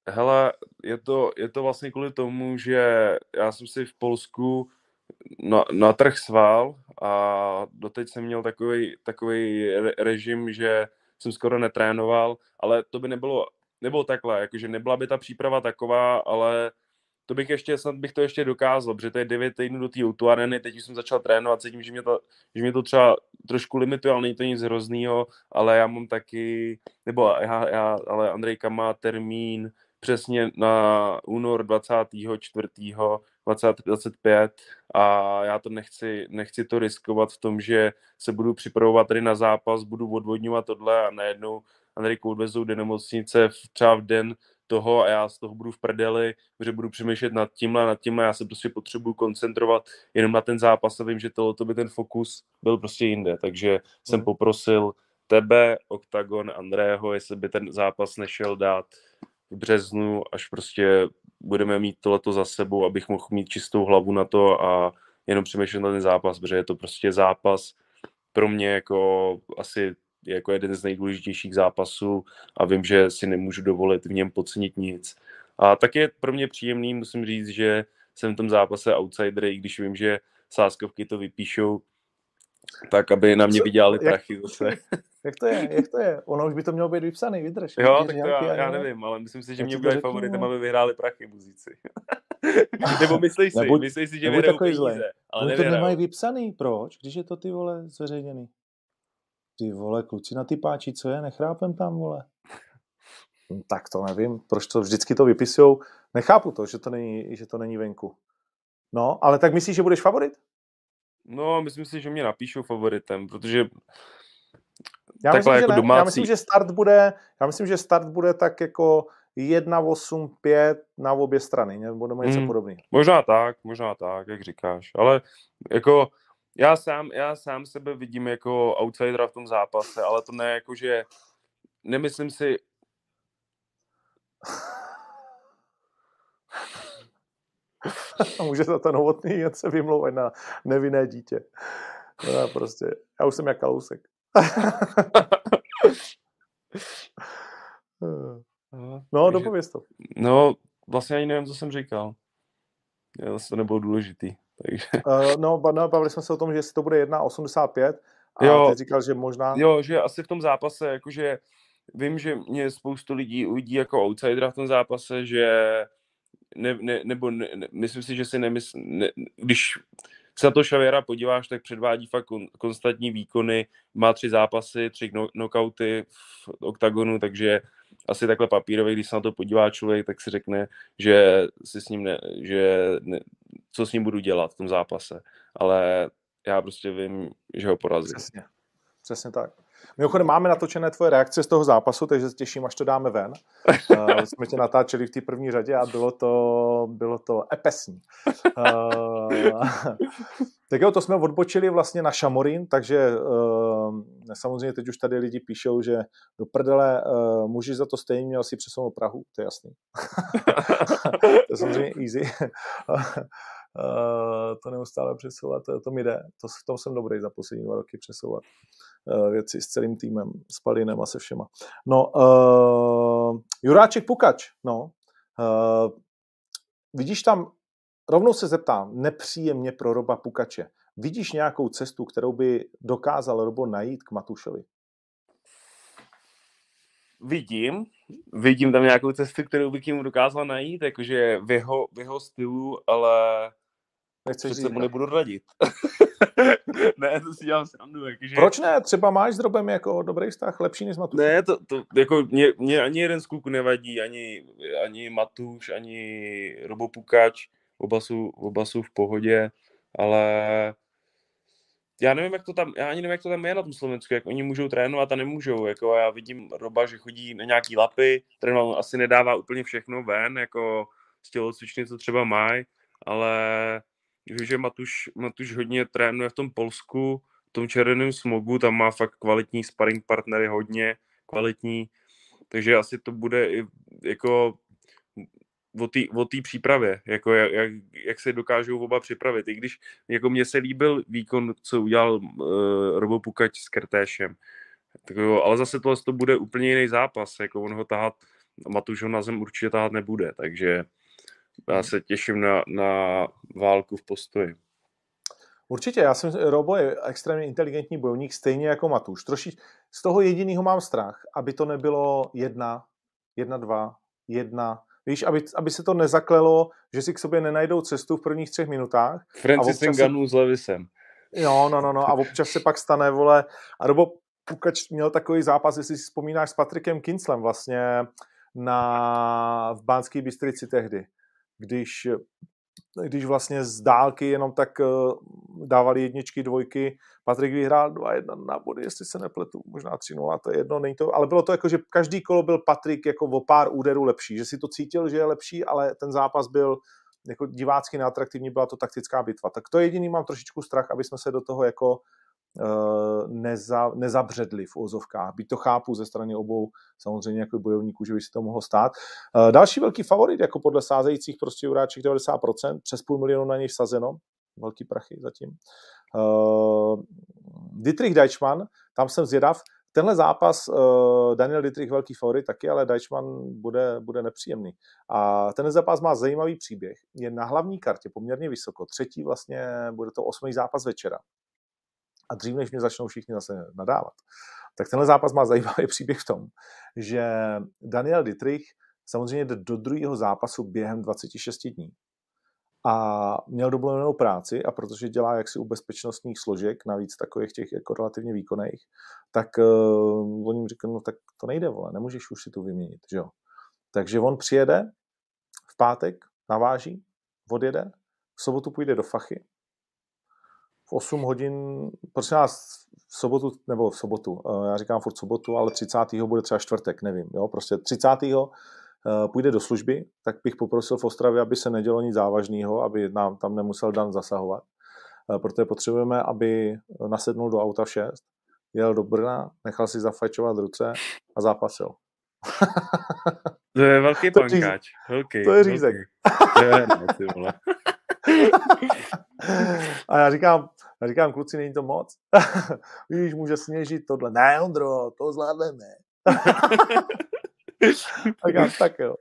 Hele, je to, je to vlastně kvůli tomu, že já jsem si v Polsku na, na trh sval a doteď jsem měl takový, takový re- režim, že jsem skoro netrénoval, ale to by nebylo, nebylo takhle, jakože nebyla by ta příprava taková, ale to bych ještě, snad bych to ještě dokázal, protože to je 9 týdnů do té auto areny, teď už jsem začal trénovat, cítím, že mě to, že mě to třeba trošku limituje, ale není to nic hroznýho, ale já mám taky, nebo já, já ale Andrejka má termín přesně na únor 24. 2025 a já to nechci, nechci to riskovat v tom, že se budu připravovat tady na zápas, budu odvodňovat tohle a najednou Andrejku odvezou do nemocnice v, třeba v den toho a já z toho budu v prdeli, že budu přemýšlet nad tímhle, nad tímhle, já se prostě potřebuju koncentrovat jenom na ten zápas a vím, že tohle by ten fokus byl prostě jinde, takže jsem Mhm. poprosil tebe, Octagon, Andrého, jestli by ten zápas nešel dát v březnu, až prostě budeme mít tohleto za sebou, abych mohl mít čistou hlavu na to a jenom přemýšlet na ten zápas, protože je to prostě zápas pro mě jako asi jako jeden z nejdůležitějších zápasů a vím, že si nemůžu dovolit v něm podcenit nic. A tak je pro mě příjemný, musím říct, že jsem v tom zápase outsider, i když vím, že sáskovky to vypíšou, tak aby na mě Co- vydělali jak- prachy zase. Jak to je, jak to je? Ono už by to mělo být vypsaný, vydrž. Jo, tak to nějaký já, já nevím, ale myslím si, že mě bude favoritem, no. aby vyhráli prachy muzíci. Nebo myslíš si, Nebuď- myslíš si, že vyhrajou takový peníze, ale Oni to nemají vypsaný, proč? Když je to ty vole zveřejněný. Ty vole, kluci na ty páči, co je? Nechrápem tam, vole. Hm, Tak to nevím, proč to vždycky to vypisujou. Nechápu to, že to není, že to není venku. No, ale tak myslíš, že budeš favorit? No, myslím si, že mě napíšou favoritem, protože Já Takhle myslím, jako že ne. Já domácí. myslím, že start bude, já myslím, že start bude tak jako 1, 8, 5 na obě strany, nebo nebo něco Hmm. podobného. možná tak, možná tak, jak říkáš, ale jako já sám, já sám sebe vidím jako outsidera v tom zápase, ale to ne jako, že nemyslím si, A může za to novotný jen se vymlouvat na nevinné dítě. No, prostě, já už jsem jak kalousek. no, dopověz to. no, vlastně ani nevím, co jsem říkal. Já to nebylo důležitý, takže Uh, no, no, bavili jsme se o tom, že jestli to bude 1,85 a Jo. ty říkal, že možná... Jo, že asi v tom zápase, jakože vím, že mě spoustu lidí uvidí jako outsidera v tom zápase, že ne, ne, nebo ne, ne, myslím si, že si nemysl, ne, když se na to Šavěra podíváš, tak předvádí fakt kon, konstantní výkony, má tři zápasy, tři no, knockouty v oktagonu, takže asi takhle papírově, když se na to podívá člověk, tak si řekne, že si s ním ne, že ne, co s ním budu dělat v tom zápase. Ale já prostě vím, že ho porazím. Přesně. Přesně tak. Mimochodem máme natočené tvoje reakce z toho zápasu, takže se těším, až to dáme ven. Uh, jsme tě natáčeli v té první řadě a bylo to, bylo to epesní. Uh, tak jo, to jsme odbočili vlastně na Šamorín, takže uh, samozřejmě teď už tady lidi píšou, že do prdele uh, muži za to stejně měl si přesunout Prahu, to je jasný. to je samozřejmě easy. Uh, to neustále přesouvat, to, mi jde. To, v tom jsem dobrý za poslední dva roky přesouvat uh, věci s celým týmem, s Palinem a se všema. No, uh, Juráček Pukač, no. Uh, vidíš tam, rovnou se zeptám, nepříjemně pro Roba Pukače. Vidíš nějakou cestu, kterou by dokázal Robo najít k Matušovi? Vidím, vidím tam nějakou cestu, kterou bych jim dokázal najít, jakože v jeho, v jeho stylu, ale Nechceš říct, mu nebudu radit. ne, to si dělám srandu, jakože... Proč ne? Třeba máš s Robem jako dobrý vztah, lepší než s Matušem? Ne, to, to jako mě, mě, ani jeden z kluků nevadí, ani, ani Matuš, ani Robopukač, oba jsou, oba jsou v pohodě, ale já nevím, jak to tam, já ani nevím, jak to tam je na tom Slovensku, jak oni můžou trénovat a nemůžou, jako já vidím Roba, že chodí na nějaký lapy, trénovat asi nedává úplně všechno ven, jako z tělocvičny to třeba mají, ale že Matuš, Matuš hodně trénuje v tom Polsku, v tom červeném smogu, tam má fakt kvalitní sparring partnery, hodně kvalitní, takže asi to bude i jako o té přípravě, jako jak, jak, jak, se dokážou oba připravit. I když jako mně se líbil výkon, co udělal uh, Robo Pukač s Krtéšem. Tak jo, ale zase tohle to bude úplně jiný zápas, jako on ho tahat, Matuš ho na zem určitě tahat nebude, takže já se těším na, na válku v postoji. Určitě, já jsem, Robo je extrémně inteligentní bojovník, stejně jako Matuš. Troši z toho jediného mám strach, aby to nebylo jedna, jedna, dva, jedna, Víš, aby, aby se to nezaklelo, že si k sobě nenajdou cestu v prvních třech minutách. Francis Ngannou s Levisem. Jo, no, no, no. A občas se pak stane, vole, a Robo Pukač měl takový zápas, jestli si vzpomínáš, s Patrikem Kinslem vlastně na, v Bánské Bystrici tehdy, když když vlastně z dálky jenom tak eh, dávali jedničky, dvojky. Patrik vyhrál 2-1 na body, jestli se nepletu, možná 3-0, to je jedno, není to, ale bylo to jako, že každý kolo byl Patrik jako o pár úderů lepší, že si to cítil, že je lepší, ale ten zápas byl jako divácky neatraktivní, byla to taktická bitva. Tak to jediný mám trošičku strach, aby jsme se do toho jako Eh, neza, nezabředli v úzovkách. Byť to chápu ze strany obou samozřejmě jako bojovníků, že by se to mohlo stát. Eh, další velký favorit, jako podle sázejících prostě Juráček 90%, přes půl milionu na něj vsazeno, velký prachy zatím. Uh, Dietrich Deichmann, tam jsem zvědav, Tenhle zápas Daniel Dietrich velký favorit taky, ale Deichmann bude, bude nepříjemný. A ten zápas má zajímavý příběh. Je na hlavní kartě poměrně vysoko. Třetí vlastně bude to osmý zápas večera a dřív, než mě začnou všichni zase nadávat. Tak tenhle zápas má zajímavý příběh v tom, že Daniel Dietrich samozřejmě jde do druhého zápasu během 26 dní. A měl dovolenou práci a protože dělá jaksi u bezpečnostních složek, navíc takových těch jako relativně výkonných, tak uh, oni mi říkají, no tak to nejde, vole, nemůžeš už si tu vyměnit, že jo. Takže on přijede v pátek, naváží, odjede, v sobotu půjde do Fachy, 8 hodin, prosím vás, v sobotu, nebo v sobotu, eh, já říkám furt sobotu, ale 30. bude třeba čtvrtek, nevím, jo, prostě 30. Eh, půjde do služby, tak bych poprosil v Ostravě, aby se nedělo nic závažného, aby nám tam nemusel Dan zasahovat, eh, protože potřebujeme, aby nasednul do auta v 6, jel do Brna, nechal si zafajčovat ruce a zápasil. To je velký pankáč. Velký, to je řízek. To je. A já říkám, já říkám, kluci, není to moc. Víš, může sněžit tohle. Ne, Ondro, to zvládneme. tak já, tak jo.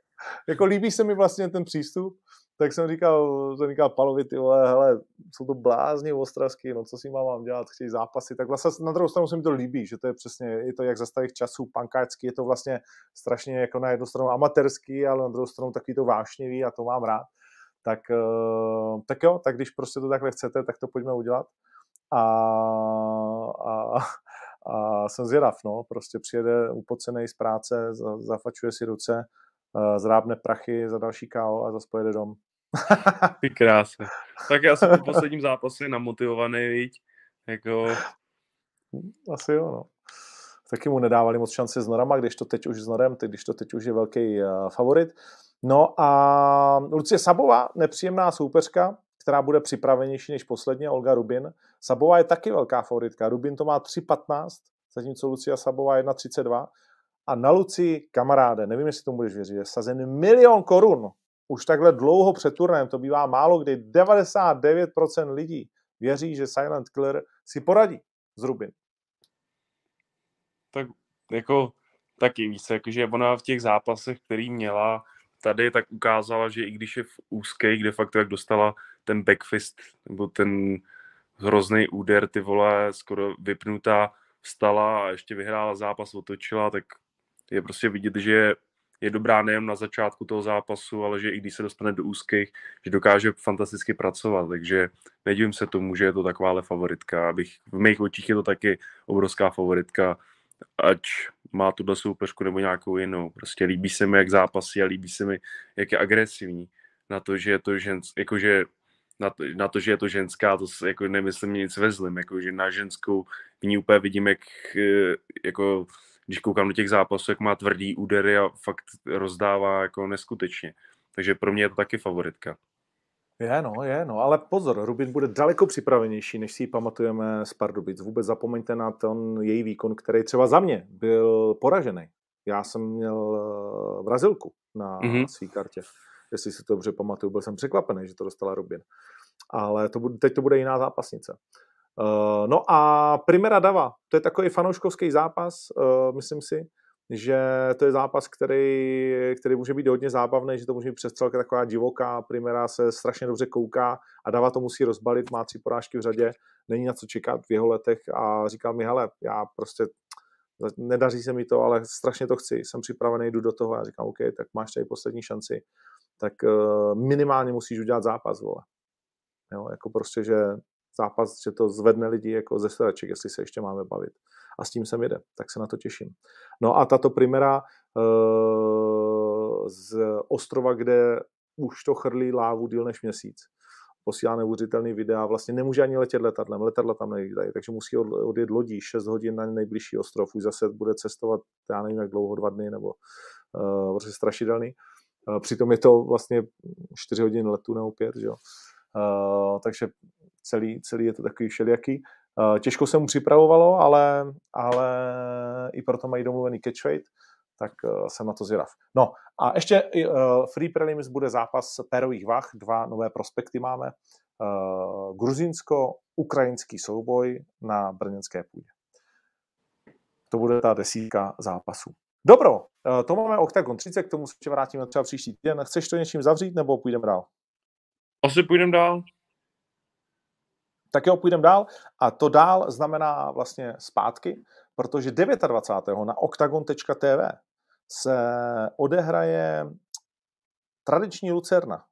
Jako líbí se mi vlastně ten přístup, tak jsem říkal, jsem říkal Palovi, ty vole, hele, jsou to blázni ostravský, no co si mám, mám dělat, chtějí zápasy, tak vlastně na druhou stranu se mi to líbí, že to je přesně, je to jak za starých časů, pankáčský, je to vlastně strašně jako na jednu stranu amatérský, ale na druhou stranu taky to vášnivý a to mám rád tak, eh, tak jo, tak když prostě to takhle chcete, tak to pojďme udělat. A, a, a jsem zvědav, no, prostě přijede upocený z práce, zafačuje si ruce, eh, zrábne prachy za další KO a zase pojede dom. Ty krásy. Tak já jsem po posledním zápase namotivovaný, viď? Jako... Asi jo, no. Taky mu nedávali moc šance s Norama, když to teď už s Norem, když to teď už je velký uh, favorit. No a Lucie Sabová, nepříjemná soupeřka, která bude připravenější než posledně, Olga Rubin. Sabová je taky velká favoritka. Rubin to má 3,15, zatímco Lucia Sabová 1,32. A na Luci, kamaráde, nevím, jestli tomu budeš věřit, je sazen milion korun. Už takhle dlouho před turnajem, to bývá málo kdy, 99% lidí věří, že Silent Killer si poradí s Rubin. Tak jako taky víc, jakože ona v těch zápasech, který měla, tady tak ukázala, že i když je v úzké, kde fakt tak dostala ten backfist, nebo ten hrozný úder, ty vole, skoro vypnutá, vstala a ještě vyhrála zápas, otočila, tak je prostě vidět, že je dobrá nejen na začátku toho zápasu, ale že i když se dostane do úzkých, že dokáže fantasticky pracovat, takže nedivím se tomu, že je to takováhle favoritka, abych v mých očích je to taky obrovská favoritka, ať má tuhle soupeřku nebo nějakou jinou. Prostě líbí se mi, jak zápasí a líbí se mi, jak je agresivní. Na to, že je to žens, jakože na to, na to, že je to ženská, to jako nemyslím nic ve zlým, jako, že na ženskou v ní úplně vidím, jak eh, jako, když koukám do těch zápasů, jak má tvrdý údery a fakt rozdává jako neskutečně. Takže pro mě je to taky favoritka. Je, no, je, no, ale pozor, Rubin bude daleko připravenější, než si ji pamatujeme z Pardubic. Vůbec zapomeňte na ten její výkon, který třeba za mě byl poražený. Já jsem měl eh, Brazilku na mm-hmm. své kartě, jestli si to dobře pamatuju. Byl jsem překvapený, že to dostala Rubin. Ale to bude, teď to bude jiná zápasnice. Uh, no a Primera Dava, to je takový fanouškovský zápas, uh, myslím si, že to je zápas, který, který může být hodně zábavný, že to může být přestřelka taková divoká, Primera se strašně dobře kouká a Dava to musí rozbalit, má tři porážky v řadě, není na co čekat v jeho letech a říkal mi, hele, já prostě nedaří se mi to, ale strašně to chci, jsem připravený, jdu do toho a říkám, OK, tak máš tady poslední šanci, tak uh, minimálně musíš udělat zápas, vole. Jo, jako prostě, že zápas, že to zvedne lidi jako ze sedaček, jestli se ještě máme bavit. A s tím se jde, tak se na to těším. No a tato primera uh, z ostrova, kde už to chrlí lávu díl než měsíc, posílá neuvěřitelný videa, vlastně nemůže ani letět letadlem, letadla tam nejdají, takže musí odjet lodí 6 hodin na nejbližší ostrov, už zase bude cestovat, já nevím jak dlouho, dva dny, nebo uh, prostě strašidelný. Uh, přitom je to vlastně 4 hodiny letu nebo 5, že jo. Uh, takže celý, celý je to takový všelijaký. Uh, těžko se mu připravovalo, ale, ale i proto mají domluvený catch weight, tak uh, jsem na to zvědav. No a ještě uh, free prelims bude zápas pérových vah, dva nové prospekty máme. Gruzínsko-ukrajinský souboj na brněnské půdě. To bude ta desítka zápasů. Dobro, to máme Octagon 30, k tomu se vrátíme třeba příští týden. Chceš to něčím zavřít, nebo půjdeme dál? Asi půjdeme dál. Tak jo, půjdeme dál. A to dál znamená vlastně zpátky, protože 29. na octagon.tv se odehraje tradiční Lucerna.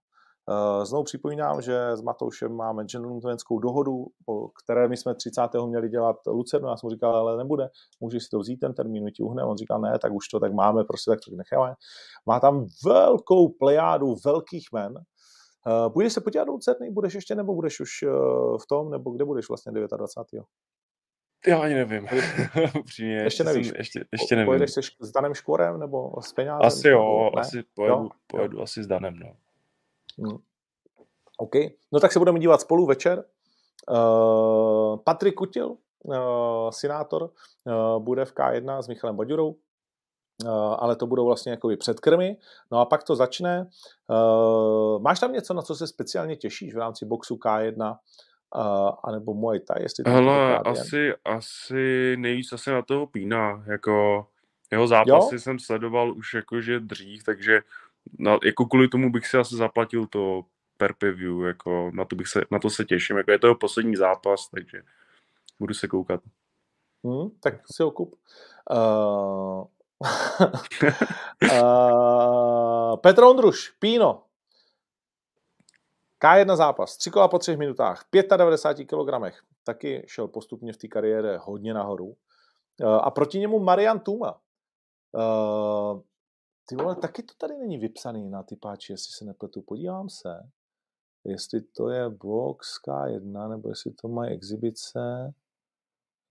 Eh, znovu připomínám, že s Matoušem máme gentlemanskou dohodu, po které my jsme 30. měli dělat Lucernu. Já jsem říkal, ale nebude, můžeš si to vzít ten termín, ti uhne. On říkal, ne, tak už to tak máme, prostě tak to necháme. Má tam velkou plejádu velkých men, Uh, budeš se podívat do Lucerny? Budeš ještě, nebo budeš už uh, v tom, nebo kde budeš vlastně 29. Já ani nevím. Upřímně, ještě, ještě nevíš. Jsem, ještě, ještě nevím. Pojedeš se s Danem Škvorem nebo s Peňázem? Asi jo, ne? asi pojedu, jo? pojedu jo. asi s Danem, no. Hmm. OK. No tak se budeme dívat spolu večer. Uh, Patrik Kutil, uh, senátor, uh, bude v K1 s Michalem Baďurou. Eh, ale to budou vlastně jakoby předkrmy. No a pak to začne. Uh, máš tam něco, na co se speciálně těšíš v rámci boxu K1 uh, eh, anebo Muay Thai? Jestli Hele, asi, asi nejvíc asi na toho Pína. Jako jeho zápasy jo? jsem sledoval už jakože dřív, takže na, jako kvůli tomu bych si asi zaplatil to per view, jako na to, bych se, na to se těším. Jako je to jeho poslední zápas, takže budu se koukat. Hmm, tak si ho kup. Uh, uh, Petr Ondruš, Píno. K1 zápas, tři kola po třech minutách, 95 kg. Taky šel postupně v té kariéře hodně nahoru. Uh, a proti němu Marian Tuma. Uh, ty vole, taky to tady není vypsaný na ty páči, jestli se nepletu. Podívám se, jestli to je box K1, nebo jestli to mají exibice,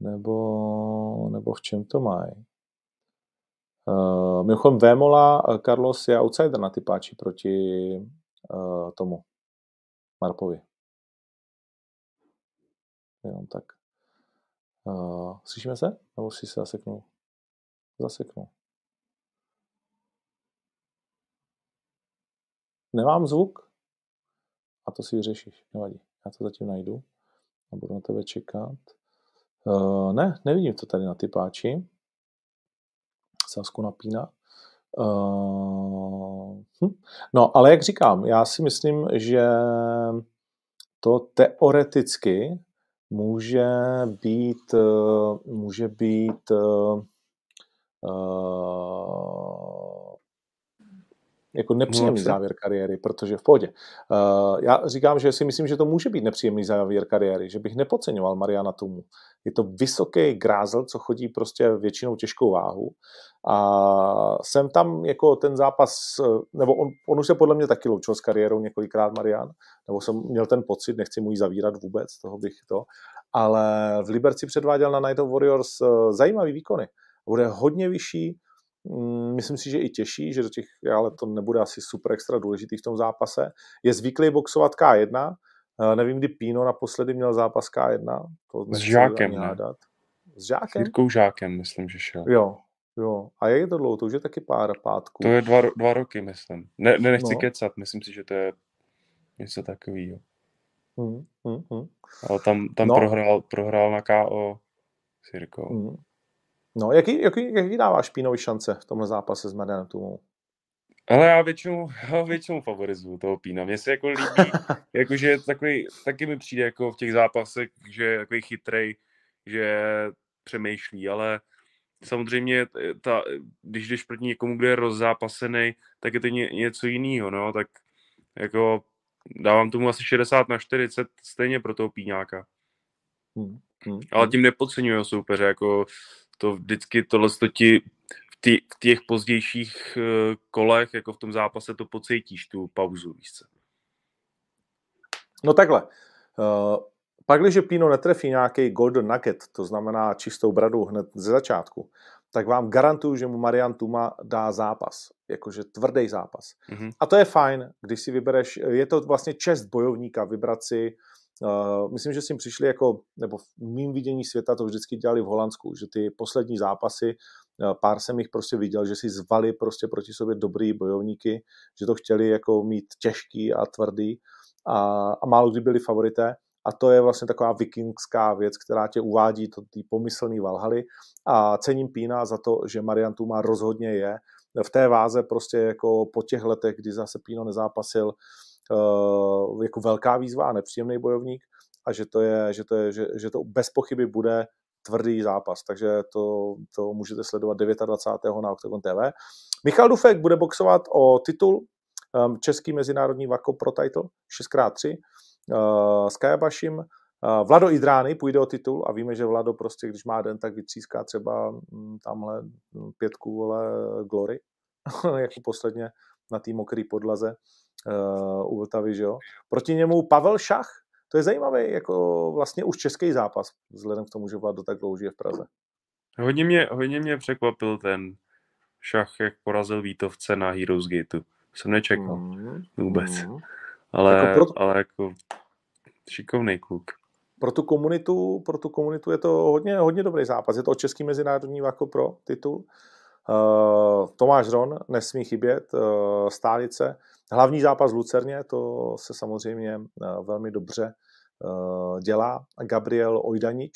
nebo, nebo v čem to mají. Uh, mimochodem Vémola eh, Carlos je outsider na typáči proti uh, tomu Marpovi. Jenom tak. Uh, slyšíme se? Nebo si se zaseknul? Zaseknul. Nemám zvuk? A to si vyřešíš, nevadí. Já to zatím najdu a budu na tebe čekat. Uh, ne, nevidím to tady na typáči. Sasku napíná. Uh, hm. No, ale jak říkám, já si myslím, že to teoreticky může být, eh, může být uh, jako nepříjemný závěr kariéry, protože v pohodě. Uh, já říkám, že si myslím, že to může být nepříjemný závěr kariéry, že bych nepodceňoval Mariana Tomu. Je to vysoký grázel, co chodí prostě většinou těžkou váhu. A jsem tam jako ten zápas, nebo on, on už se podle mě taky loučil s kariérou několikrát Marian, nebo jsem měl ten pocit, nechci mu ji zavírat vůbec, toho bych to, ale v Liberci předváděl na Night of Warriors eh, zajímavý výkony. Bude hodně vyšší, myslím si, že i těžší, že do těch, ale to nebude asi super extra důležitý v tom zápase. Je zvyklý boxovat K1, uh, nevím, kdy Pino naposledy měl zápas K1. To s Žákem, ne? S Žákem? S Jirkou Žákem, myslím, že šel. Jo, jo. A jak je to dlouho? To už je taky pár pátků. To je dva, dva roky, myslím. Ne, ne nechci no. kecat, myslím si, že to je něco takového. Hmm, hmm, hmm. Ale tam, tam no. prohrál, prohrál na KO s Jirkou. Hmm. No, jaký, jaký, jaký dáváš Pínovi šance v tomhle zápase s Marianem Tumou? Ale já většinou, já většinou favorizuju toho Pína. Mně se jako líbí, jakože takový, taky mi přijde jako v těch zápasech, že je takový chytrej, že přemýšlí, ale samozřejmě ta, když jdeš proti někomu, kdo je rozzápasený, tak je to ně, něco jiného, no, tak jako dávám tomu asi 60 na 40 stejně pro toho Píňáka. Hmm. Hmm. Ale hmm. tím nepodceňuji soupeře, jako to vždycky tohle to ti v, těch pozdějších uh, kolech, jako v tom zápase, to pocítíš, tu pauzu, víš co? No takhle. Uh, pak, když Pino netrefí nějaký golden nugget, to znamená čistou bradu hned ze začátku, tak vám garantuju, že mu Marian Tuma dá zápas, jakože tvrdý zápas. Mm-hmm. A to je fajn, když si vybereš, je to vlastně čest bojovníka vybrat si Uh, myslím, že s tím přišli jako, nebo v mým vidění světa to vždycky dělali v Holandsku, že ty poslední zápasy, uh, pár jsem jich prostě viděl, že si zvali prostě proti sobě dobrý bojovníky, že to chtěli jako mít těžký a tvrdý a, a málo kdy byli favorité. A to je vlastně taková vikingská věc, která tě uvádí do té pomyslný Valhaly. A cením Pína za to, že Marian Tuma rozhodně je v té váze prostě jako po těch letech, kdy zase Píno nezápasil, jako velká výzva a nepříjemný bojovník a že to, je, že to, je, že, že to bez pochyby bude tvrdý zápas, takže to, to můžete sledovat 29. na Octagon TV. Michal Dufek bude boxovat o titul um, Český mezinárodní Vako Pro Title 6x3 uh, s Kajabašim. Uh, Vlado Idrány půjde o titul a víme, že Vlado prostě, když má den, tak vytříská třeba um, tamhle pětku vole Glory, jako posledně na té mokré podlaze uh, u Vltavy, že jo. Proti němu Pavel Šach, to je zajímavý, jako vlastně už český zápas, vzhledem k tomu, že Vlado tak dlouho žije v Praze. Hodně mě, hodně mě překvapil ten šach, jak porazil Vítovce na Heroes Gateu. Jsem nečekal mm, vůbec. Mm. Ale, jako pro... ale jako šikovný kluk. Pro tu komunitu, pro tu komunitu je to hodně, hodně dobrý zápas. Je to český mezinárodní jako pro titul. Uh, Tomáš Ron nesmí chybět, uh, stálice. Hlavní zápas v Lucerně, to se samozřejmě uh, velmi dobře dělá. Gabriel Ojdanič,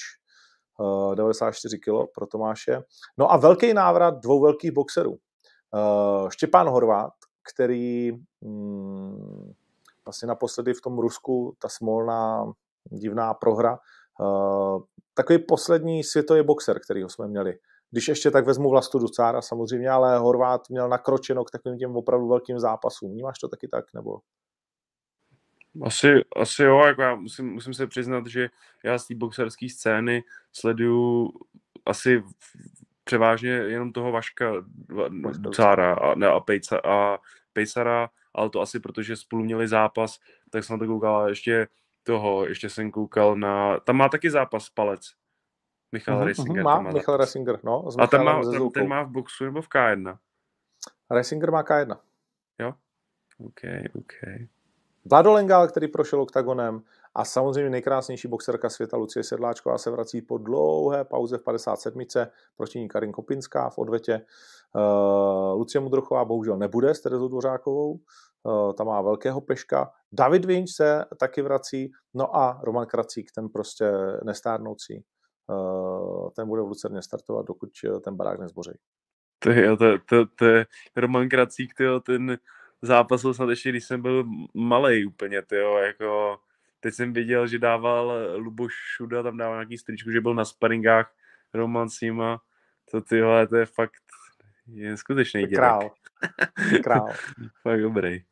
uh, 94 kg pro Tomáše. No a velký návrat dvou velkých boxerů. Štěpán Horvát, který vlastně naposledy v tom Rusku, ta smolná divná prohra, takový poslední světový boxer, kterýho jsme měli když ještě tak vezmu Vlastu Ducára samozřejmě, ale Horvát měl nakročeno k takovým těm opravdu velkým zápasům. Vnímáš to taky tak, nebo? Asi, asi jo, jako já musím, musím se přiznat, že já z té boxerské scény sleduju asi převážně jenom toho Vaška Ducára a, ne, a, Pejca, a Pejsara, ale to asi protože spolu měli zápas, tak jsem na to koukal ještě toho, ještě jsem koukal na, tam má taky zápas palec, Michal uh-huh, Risinger. Má, má Michal Risinger, no. A ten má, ten, ten má v boxu nebo v K1? Risinger má K1. Jo? OK, OK. Vlado Lengal, který prošel oktagonem a samozřejmě nejkrásnější boxerka světa Lucie Sedláčková se vrací po dlouhé pauze v 57. proti ní Karin Kopinská v odvetě. Uh, Lucie Mudrochová bohužel nebude s Terezou Dvořákovou, uh, tam má velkého peška. David Vinč se taky vrací, no a Roman Kracík, ten prostě nestárnoucí ten bude v Lucerně startovat, dokud eh, ten barák nezboří. To je, to, to, to je Roman Kracík, tyjo, ten zápas snad ještě, když jsem byl malý úplně, tyjo, jako teď jsem viděl, že dával Luboš Šuda, tam dával nějaký stričku, že byl na sparingách Roman s nima, to tyjo, to je fakt je skutečný dělek. Král. Král. fakt dobrý.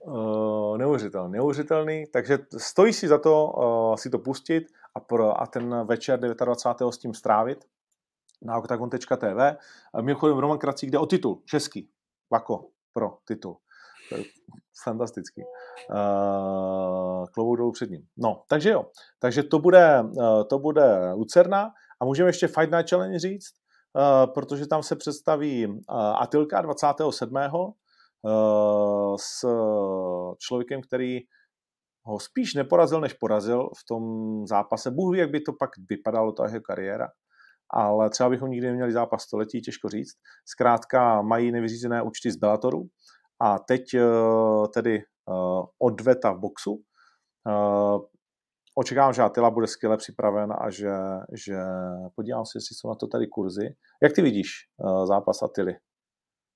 Uh, neuvěřitelný, neuvěřitelný, takže stojí si za to uh, si to pustit a, pro, a ten večer 29. s tím strávit na octagon.tv. Mimochodem Roman Kracík jde o titul, český, Vako pro titul. To je fantastický. Uh, klobouk dolů před ním. No, takže jo. Takže to bude, uh, to bude Lucerna a můžeme ještě Fight Night Challenge říct. protože tam se představí Atilka 27. s člověkem, který ho spíš neporazil, než porazil v tom zápase. Bůh ví, jak by to pak vypadalo, ta jeho kariéra ale třeba bychom nikdy neměli zápas století, těžko říct. Zkrátka mají nevyřízené účty z Bellatoru a teď eh, tedy eh, odveta v boxu. Eh, očekávám, že Atila bude skvěle připraven a že, že podívám se, jestli jsou na to tady kurzy. Jak ty vidíš zápas Atily?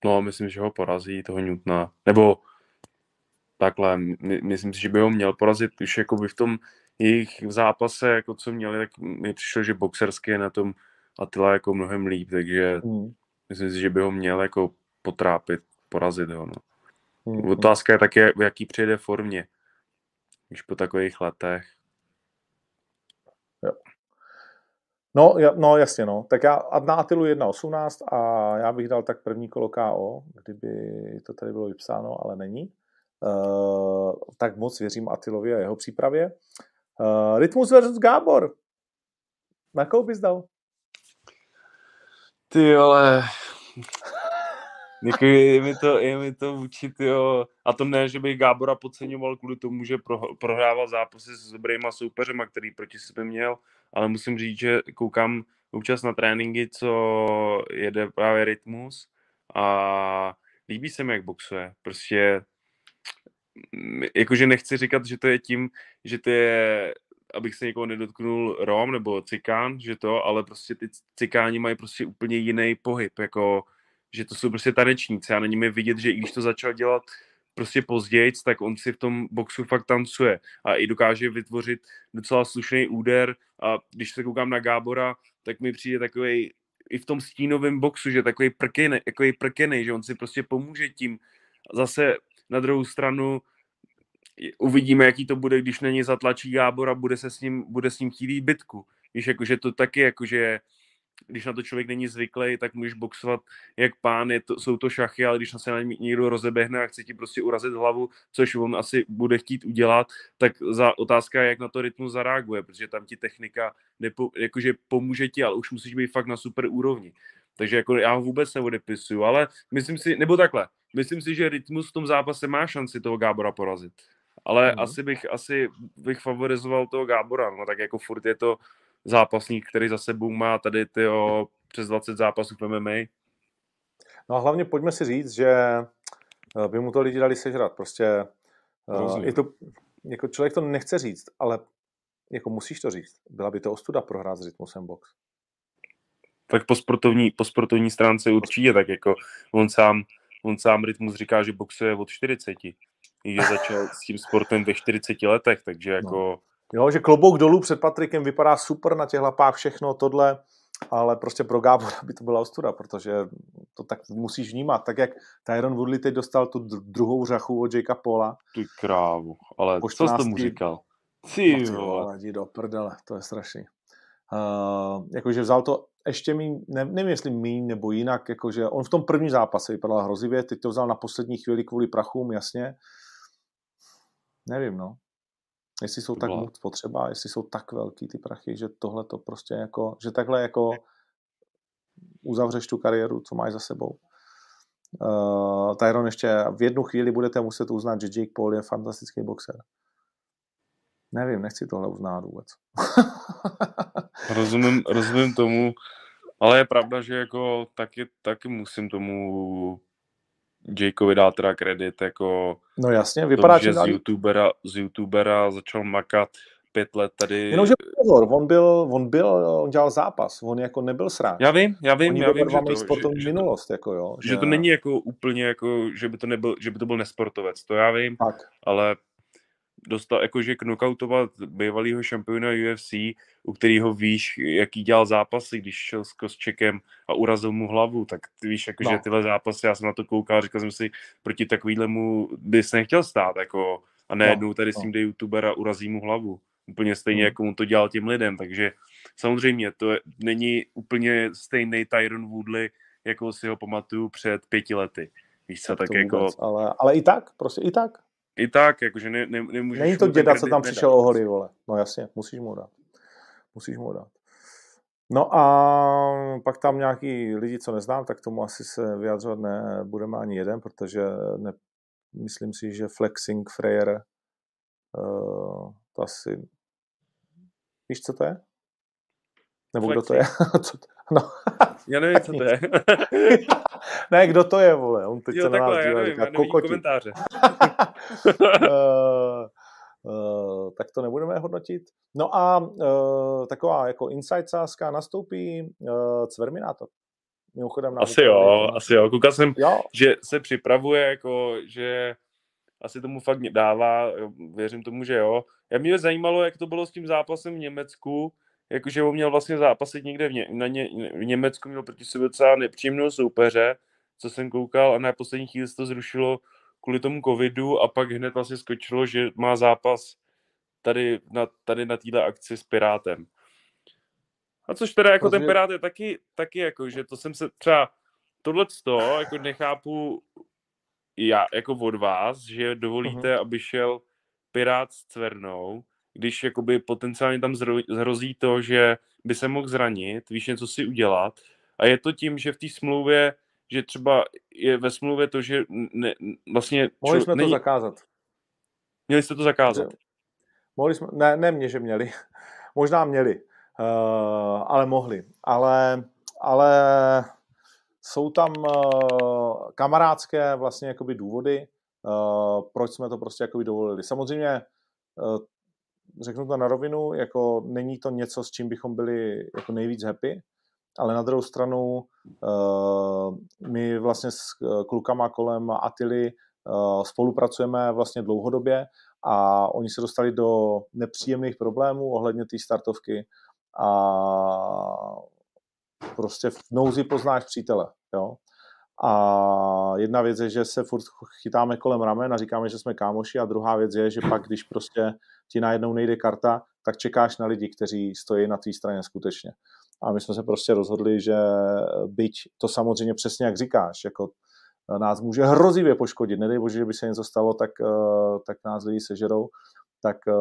No, myslím, že ho porazí toho Newtona. Nebo takhle, my, myslím si, že by ho měl porazit už jako by v tom jejich zápase, jako co měli, tak mi přišlo, že boxersky je na tom Attila jako mnohem líp, takže mm. myslím si, že by ho měl jako potrápit, porazit ho. No. Mm. Otázka je také, v jaký přijde formě, když po takových letech. Jo. No, no jasně, no. Tak já na Atilu 1.18 a já bych dal tak první kolo KO, kdyby to tady bylo vypsáno, ale není. Uh, tak moc věřím Atilovi a jeho přípravě. Uh, Rytmus versus Gábor. Na koho bys dal? Ty ale jako je mi to, je mi to vůči, jo. A to ne, že bych Gábora podceňoval kvůli tomu, že pro, prohrával zápasy s dobrýma soupeřema, který proti sebe měl, ale musím říct, že koukám občas na tréninky, co jede právě rytmus a líbí se mi, jak boxuje. Prostě jakože nechci říkat, že to je tím, že to je abych se někoho nedotknul Rom nebo Cikán, že to, ale prostě ty Cikáni mají prostě úplně jiný pohyb, jako, že to jsou prostě tanečníci a na nimi vidět, že i když to začal dělat prostě později, tak on si v tom boxu fakt tancuje a i dokáže vytvořit docela slušný úder a když se koukám na Gábora, tak mi přijde takový i v tom stínovém boxu, že takový prkený, takový prkený, že on si prostě pomůže tím. Zase na druhou stranu uvidíme, jaký to bude, když něj zatlačí Gábor a bude, se s ním, bude s ním chtít jít bitku. Víš, jakože to taky, jakože když na to člověk není zvyklý, tak můžeš boxovat jak pán, je to, jsou to šachy, ale když se na něj někdo rozeběhne a chce ti prostě urazit hlavu, což on asi bude chtít udělat, tak za otázka je, jak na to rytmus zareaguje, protože tam ti technika nepo, jakože pomůže ti, ale už musíš být fakt na super úrovni. Takže jako já ho vůbec neodepisuju, ale myslím si, nebo takhle, myslím si, že rytmus v tom zápase má šanci toho Gábora porazit ale mm. asi bych asi bych favorizoval toho Gábora, no tak jako furt je to zápasník, který za sebou má tady ty přes 20 zápasů v MMA. No a hlavně pojďme si říct, že eh, by mu to lidi dali sežrat, prostě uh, je to, jako člověk to nechce říct, ale jako musíš to říct. Byla by to ostuda prohrát s Rytmusem box. Tak po sportovní, po sportovní stránce určitě, tak jako on sám, on sám Rytmus říká, že boxuje od 40 že začal s tím sportem ve 40 letech, takže no. jako... No. Jo, že klobouk dolů před Patrikem vypadá super na těch lapách, všechno tohle, ale prostě pro Gábora by to byla ostuda, protože to tak musíš vnímat. Tak jak Tyron Woodley teď dostal tu druhou řachu od Jakea Paula. Ty krávu, ale po 14... co jsi tomu říkal? Ty ty do prdele, to je strašný. Uh, jakože vzal to ještě míň, ne, nevím jestli míň nebo jinak, jakože on v tom prvním zápase vypadal hrozivě, teď to vzal na poslední chvíli kvůli prachům, jasně, Nevím, no. Jestli jsou tak moc potřeba, jestli jsou tak velký ty prachy, že tohle to prostě jako, že takhle jako uzavřeš tu kariéru, co máš za sebou. Uh, Tyron ještě v jednu chvíli budete muset uznat, že Jake Paul je fantastický boxer. Nevím, nechci tohle uznat vůbec. rozumím, rozumím tomu, ale je pravda, že jako taky, taky musím tomu Jakeovi dá teda kredit, jako... No jasně, vypadá, že z youtubera, z youtubera začal makat pět let tady... Jenomže pozor, on byl, on byl, on dělal zápas, on jako nebyl sráč. Já vím, já vím, Oni já vím, že to, sportovní že, minulost, jako jo. Že, že, to není jako úplně jako, že by to nebyl, že by to byl nesportovec, to já vím, tak. ale dostal, jakože knockoutovat bývalého šampiona UFC, u kterého víš, jaký dělal zápasy, když šel s Koschekem a urazil mu hlavu, tak ty víš, jakože no. tyhle zápasy, já jsem na to koukal, říkal jsem si, proti takovýhlemu bys nechtěl stát, jako, a nejednou no, tady no. s tím jde youtuber a urazí mu hlavu. Úplně stejně, mm. jako on to dělal těm lidem, takže samozřejmě to je, není úplně stejný Tyron Woodley, jako si ho pamatuju před pěti lety. Víš co, tak, tak jako... Vůbec, ale, ale i tak, prostě i tak i tak, jakože ne, ne, nemůžeš... Není to děda, co tam přišel o hory, vole. No jasně, musíš mu dát. Musíš mu dát. No a pak tam nějaký lidi, co neznám, tak tomu asi se vyjadřovat nebudeme ani jeden, protože ne, myslím si, že Flexing Freyer uh, to asi... Víš, co to je? Nebo Flexing. kdo to je? co to, no. Já nevím, co to je. ne, kdo to je, vole? On teď jo, se na nás dívá, říká, komentáře. uh, Uh, tak to nebudeme hodnotit. No a uh, taková jako insight sázka nastoupí uh, Cverminátor. Mimochodem asi jo, asi jo. Koukal jsem, jo. že se připravuje, jako, že asi tomu fakt dává, věřím tomu, že jo. Já mě zajímalo, jak to bylo s tím zápasem v Německu, jakože on měl vlastně zápasit někde v, Ně, na ně, v Německu, měl proti sobě docela nepříjemnou soupeře, co jsem koukal a na poslední chvíli se to zrušilo kvůli tomu covidu a pak hned vlastně skočilo, že má zápas tady na, tady na této akci s Pirátem. A což teda jako ten Pirát je taky, taky jako, že to jsem se třeba tohle to jako nechápu já jako od vás, že dovolíte, uh-huh. aby šel Pirát s Cvernou, když jakoby potenciálně tam zhrozí to, že by se mohl zranit, víš něco si udělat. A je to tím, že v té smlouvě že třeba je ve smlouvě to, že ne, vlastně... Mohli jsme není... to zakázat. Měli jste to zakázat? Mohli jsme, ne, ne mě, že měli. Možná měli, uh, ale mohli. Ale, ale jsou tam uh, kamarádské vlastně jakoby důvody, uh, proč jsme to prostě jakoby dovolili. Samozřejmě řeknu to na rovinu, jako není to něco, s čím bychom byli jako nejvíc happy, ale na druhou stranu uh, my vlastně s eh, klukama kolem Atily uh, spolupracujeme vlastně dlouhodobě a oni se dostali do nepříjemných problémů ohledně té startovky a prostě v nouzi poznáš přítele, jo. A jedna věc je, že se furt chytáme kolem ramen a říkáme, že jsme kámoši a druhá věc je, že pak, když prostě ti najednou nejde karta, tak čekáš na lidi, kteří stojí na té straně skutečně. A my jsme se prostě rozhodli, že byť to samozřejmě přesně jak říkáš, jako nás může hrozivě poškodit, nedej bože, že by se něco stalo, tak, eh, tak nás lidi sežerou, tak eh,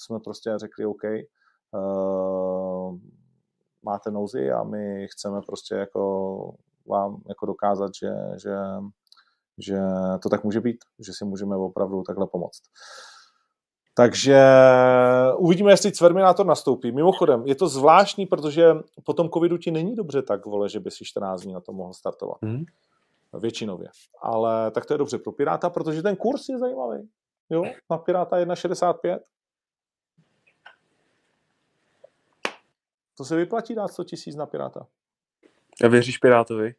jsme prostě řekli OK, eh, máte nouzi a my chceme prostě jako vám jako dokázat, že, že, že to tak může být, že si můžeme opravdu takhle pomoct. Takže uvidíme, jestli Cverminátor nastoupí. Mimochodem, je to zvláštní, protože po tom covidu ti není dobře tak, vole, že by si 14 dní na to mohl startovat. Hmm. Většinově. Ale tak to je dobře pro Piráta, protože ten kurz je zajímavý. Jo, na Piráta 1,65. To se vyplatí dát 100 tisíc na Piráta. A věříš Pirátovi?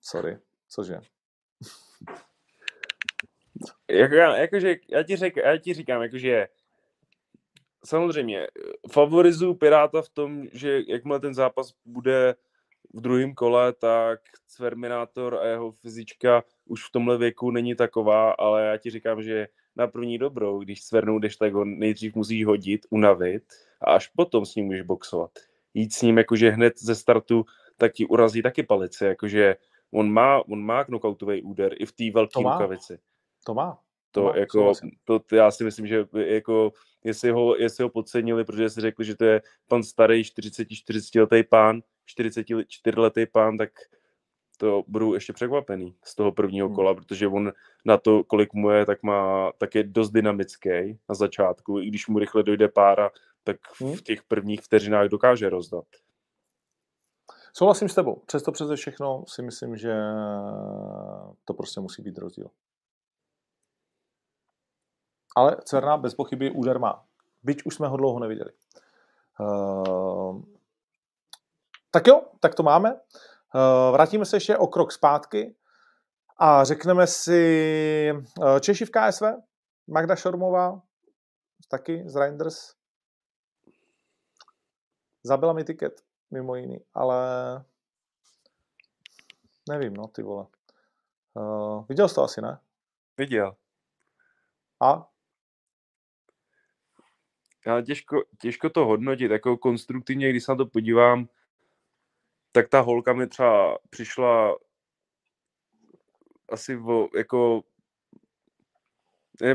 Sorry, cože? Jako, jakože, já, ti řek, já ti říkám, jakože samozřejmě favorizuju Piráta v tom, že jakmile ten zápas bude v druhém kole, tak Cverminátor a jeho fyzička už v tomhle věku není taková, ale já ti říkám, že na první dobrou, když Cvernou jdeš, tak ho nejdřív musíš hodit, unavit a až potom s ním můžeš boxovat. Jít s ním jakože hned ze startu, tak ti urazí taky palice, jakože on má, on má knockoutový úder i v té velké rukavici. To má. To, no, jako, to, to, já si myslím, že jako, jestli, ho, jestli ho podcenili, protože si řekli, že to je pan starý 40-40 letý pán, 44 letý pán, tak to budou ještě překvapený z toho prvního hmm. kola, protože on na to, kolik mu je, tak má, tak je dost dynamický na začátku. I když mu rychle dojde pára, tak hmm. v těch prvních vteřinách dokáže rozdat. Souhlasím s tebou. Přesto přeze všechno si myslím, že to prostě musí být rozdíl ale Cerna bez pochyby úder má. Byť už jsme ho dlouho neviděli. Uh, tak jo, tak to máme. Uh, vrátíme se ještě o krok zpátky a řekneme si uh, Češi v KSV, Magda Šormová, taky z Reinders. Zabila mi tiket, mimo jiný, ale nevím, no, ty vole. Uh, viděl jsi to asi, ne? Viděl. A? Já těžko, těžko to hodnotit, jako konstruktivně, když se na to podívám, tak ta holka mi třeba přišla asi o, jako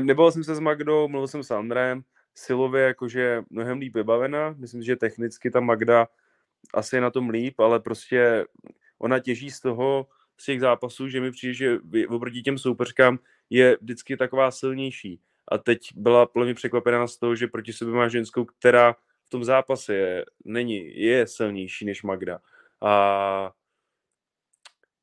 nebavil jsem se s Magdou, mluvil jsem s Andrem silově jakože mnohem líp vybavená. Myslím, že technicky ta Magda asi je na tom líp, ale prostě ona těží z toho, z těch zápasů, že mi přijde, že oproti těm soupeřkám je vždycky taková silnější. A teď byla plně překvapená z toho, že proti sobě má ženskou, která v tom zápase je, není, je silnější než Magda. A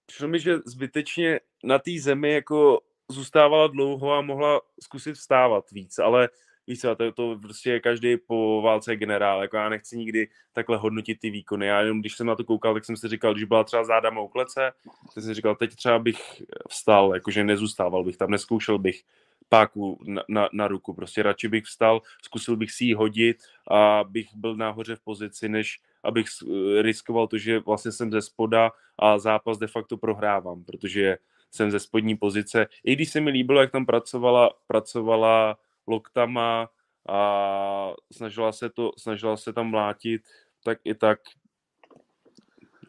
přišlo mi, že zbytečně na té zemi jako zůstávala dlouho a mohla zkusit vstávat víc, ale víš co, to, to prostě každý po válce generál, jako já nechci nikdy takhle hodnotit ty výkony, já jenom když jsem na to koukal, tak jsem si říkal, když byla třeba záda mou klece, tak jsem si říkal, teď třeba bych vstal, jakože nezůstával bych tam, neskoušel bych páku na, na, na ruku, prostě radši bych vstal, zkusil bych si ji hodit a bych byl nahoře v pozici, než abych riskoval to, že vlastně jsem ze spoda a zápas de facto prohrávám, protože jsem ze spodní pozice. I když se mi líbilo, jak tam pracovala, pracovala loktama a snažila se, to, snažila se tam mlátit, tak i tak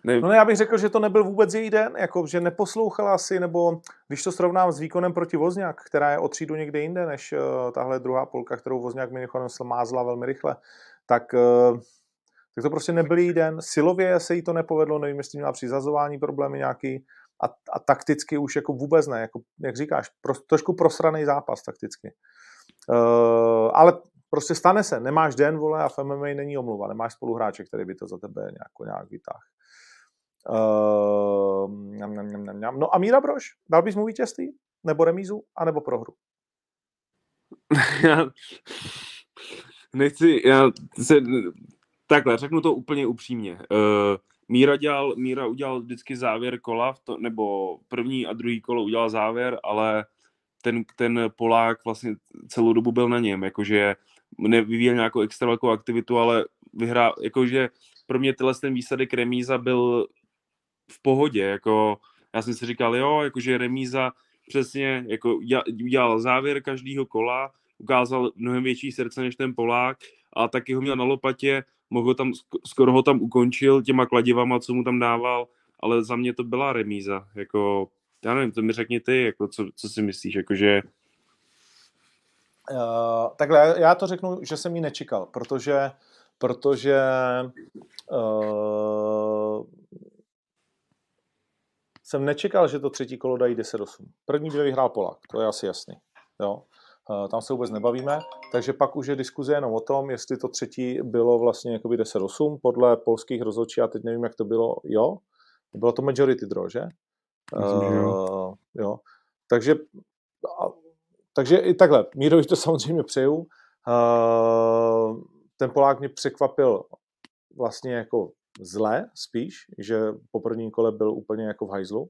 ne... No já bych řekl, že to nebyl vůbec její den, jako, že neposlouchala si, nebo když to srovnám s výkonem proti Vozňák, která je o třídu někde jinde, než uh, tahle druhá polka, kterou Vozňák mimochodem mázla velmi rychle, tak, uh, tak to prostě nebyl její den. Silově se jí to nepovedlo, nevím, jestli měla při zazování problémy nějaký, a, a takticky už jako vůbec ne, jako, jak říkáš, pro, trošku prosraný zápas takticky. Uh, ale prostě stane se, nemáš den, vole, a v MMA není omluva, nemáš spoluhráče, který by to za tebe nějak, nějak vytáhl. Uh, njam, njam, njam, njam. No a Míra Brož, dal bys mu vítězství? Nebo remízu? A nebo prohru? já nechci, já se, takhle, řeknu to úplně upřímně. Uh, Míra, dělal, Míra udělal vždycky závěr kola, v to, nebo první a druhý kolo udělal závěr, ale ten, ten Polák vlastně celou dobu byl na něm, jakože nevyvíjel nějakou extra velkou aktivitu, ale vyhrál, jakože pro mě tenhle ten výsledek remíza byl v pohodě, jako já jsem si říkal, jo, jakože remíza přesně, jako udělal závěr každého kola, ukázal mnohem větší srdce než ten Polák a taky ho měl na lopatě, mohl tam, skoro ho tam ukončil těma kladivama, co mu tam dával, ale za mě to byla remíza, jako, já nevím, to mi řekni ty, jako, co, co si myslíš, jakože... Uh, takhle, já to řeknu, že jsem ji nečekal, protože, protože uh, jsem nečekal, že to třetí kolo dají 10-8. První dvě vyhrál Polák, to je asi jasný. Jo? Eh, tam se vůbec nebavíme, takže pak už je diskuze jenom o tom, jestli to třetí bylo vlastně jakoby 10-8 podle polských rozhodčí, já teď nevím, jak to bylo, jo, bylo to majority draw, že? Myslím, uh, jo. jo. Takže, takže i takhle, Mírovi to samozřejmě přeju. Uh, ten Polák mě překvapil vlastně jako zle spíš, že po prvním kole byl úplně jako v hajzlu,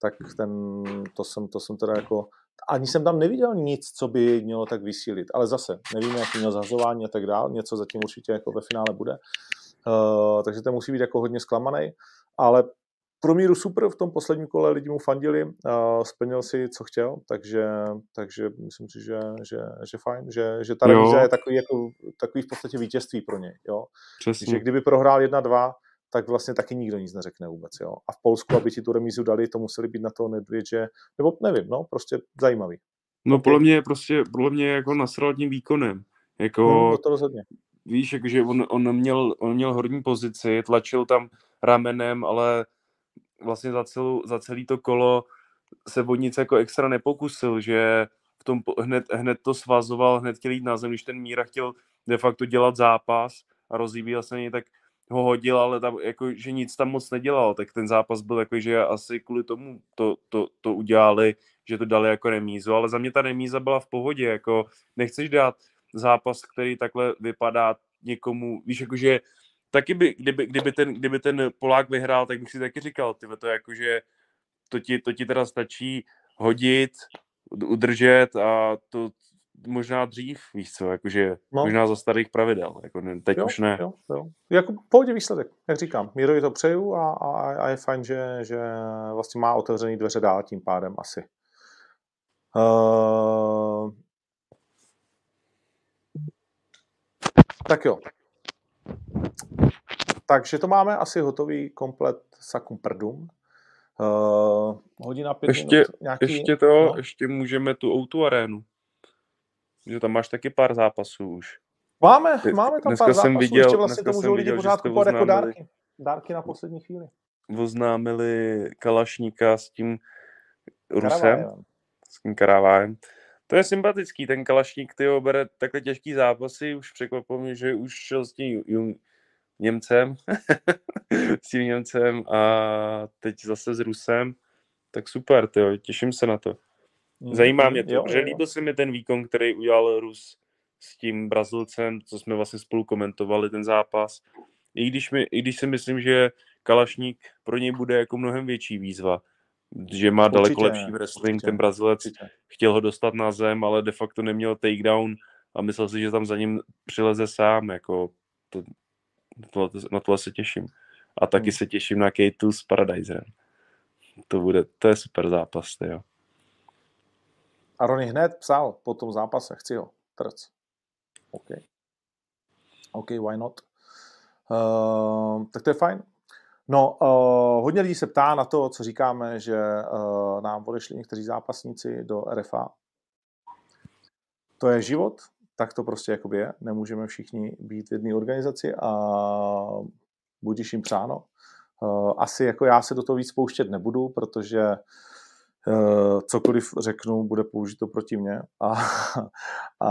tak ten, to jsem, to jsem teda jako ani jsem tam neviděl nic, co by mělo tak vysílit. Ale zase, nevíme, jaký měl zahazování a tak dál, něco zatím určitě jako ve finále bude. Uh, takže to musí být jako hodně zklamaný. Ale pro míru super, v tom posledním kole lidi mu fandili, uh, splnil si, co chtěl, takže, takže myslím si, že, že, že fajn, že, že ta revíze je takový, jako, takový v podstatě vítězství pro něj. Jo? Že kdyby prohrál 1-2, tak vlastně taky nikdo nic neřekne vůbec. Jo. A v Polsku, aby ti tu remízu dali, to museli být na to nedvět, že, nebo nevím, no, prostě zajímavý. No podle mě prostě, podle mě jako nasral tím výkonem. Jako, no, to rozhodně. Víš, jakože on, on, měl, on měl horní pozici, tlačil tam ramenem, ale vlastně za, celou, za celý to kolo se o nic jako extra nepokusil, že v tom hned, hned to svazoval, hned chtěl jít na zem, když ten Míra chtěl de facto dělat zápas a rozjíbíl se něj, tak ho hodil, ale tam, jako, že nic tam moc nedělal, tak ten zápas byl jako, že asi kvůli tomu to, to, to udělali, že to dali jako remízu, ale za mě ta remíza byla v pohodě, jako nechceš dát zápas, který takhle vypadá někomu, víš, jakože taky by, kdyby, kdyby, ten, kdyby ten Polák vyhrál, tak bych si taky říkal, ty to jakože to ti, to ti teda stačí hodit, udržet a to, možná dřív, víš co, jakože no. možná za starých pravidel, jako ne, teď jo, už ne. Jo, jo. Jako pohodě výsledek, jak říkám. Mírovi to přeju a, a, a je fajn, že, že vlastně má otevřený dveře dál tím pádem asi. Uh, tak jo. Takže to máme asi hotový komplet Sakum Prdum. Uh, hodina pět ještě, minut. Nějaký, ještě to, no? ještě můžeme tu Outu arénu. že tam máš taky pár zápasů už. Máme, máme tam dneska pár jsem zápasů, viděl- ještě vlastně to můžou jsem lidi viděl, že pořád kupovat jako dárky. Dárky na poslední chvíli. Oznámili Kalašníka s tím Rusem, Karavajem. s tím Karavájem. To je sympatický, ten Kalašník, ty bere takhle těžký zápasy, už překvapilo mě, že už šel s tím Jung, Němcem, s tím Němcem a teď zase s Rusem, tak super, tyjo, těším se na to. Zajímá mě to, Mhm, Jo, protože jo. líbil se mi ten výkon, který udělal Rus s tím Brazilcem, co jsme vlastně spolu komentovali ten zápas. I když, mi, I když si myslím, že Kalašník pro něj bude jako mnohem větší výzva, že má Určitě, daleko lepší wrestling, určitě, ten Brazilec Určitě. chtěl ho dostat na zem, ale de facto neměl takedown a myslel si, že tam za ním přileze sám, jako to, tohle, na tohle se těším. A taky Hmm. se těším na K2 s Paradizerem. To bude, to je super zápas, jo. A Ronny hned psal po tom zápase, chci ho, trc. OK. OK, why not? Uh, tak to je fajn. No, uh, hodně lidí se ptá na to, co říkáme, že uh, nám odešli někteří zápasníci do RFA. To je život, tak to prostě jakoby je. Nemůžeme všichni být v jedné organizaci a budíš jim přáno. Uh, asi jako já se do toho víc pouštět nebudu, protože uh, cokoliv řeknu, bude použito proti mně a, a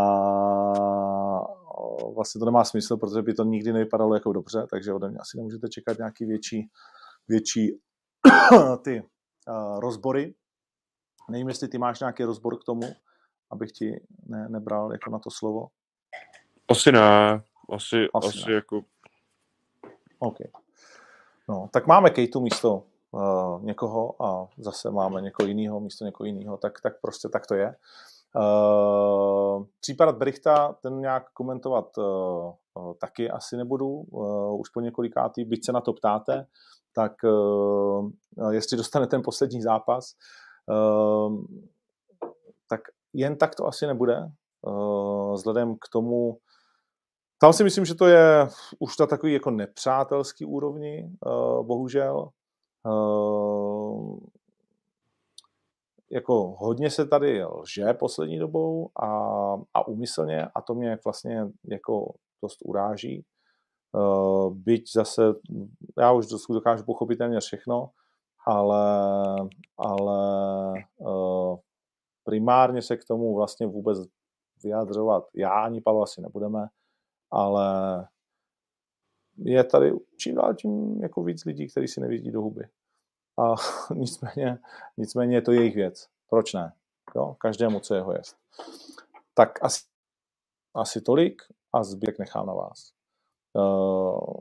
vlastně to nemá smysl, protože by to nikdy nevypadalo jako dobře, takže ode mě asi nemůžete čekat nějaký větší, větší ty uh, rozbory. Nevím, jestli ty máš nějaký rozbor k tomu, abych ti ne, nebral jako na to slovo. Asi ne, asi, Asi asi, ne. jako OK. No, tak máme Kejtu místo uh, někoho a zase máme někoho jiného místo někoho jiného, tak, tak prostě tak to je. Uh, případ Brichta, ten nějak komentovat uh, uh, taky asi nebudu, uh, už po několikátý, byť se na to ptáte, tak uh, jestli dostane ten poslední zápas, uh, tak jen tak to asi nebude, uh, vzhledem k tomu, tam si myslím, že to je už na takový jako nepřátelský úrovni, uh, bohužel. Uh, jako hodně se tady lže poslední dobou a, a úmyslně a to mě vlastně jako dost uráží. Uh, byť zase, já už dokážu pochopit téměř všechno, ale, ale primárně se k tomu vlastně vůbec vyjadřovat já ani Pavel asi nebudeme, ale je tady čím dál tím jako víc lidí, kteří si nevidí do huby. A nicméně, nicméně je to jejich věc. Proč ne? Jo? Každému, co jeho jest. Tak asi, asi tolik a zbytek nechám na vás. Uh,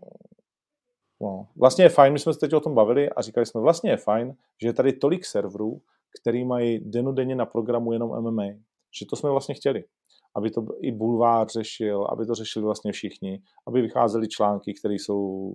no. Vlastně je fajn, my jsme se teď o tom bavili a říkali jsme, vlastně je fajn, že je tady tolik serverů, který mají denodenně na programu jenom MMA. Že to jsme vlastně chtěli aby to i bulvár řešil, aby to řešili vlastně všichni, aby vycházely články, které jsou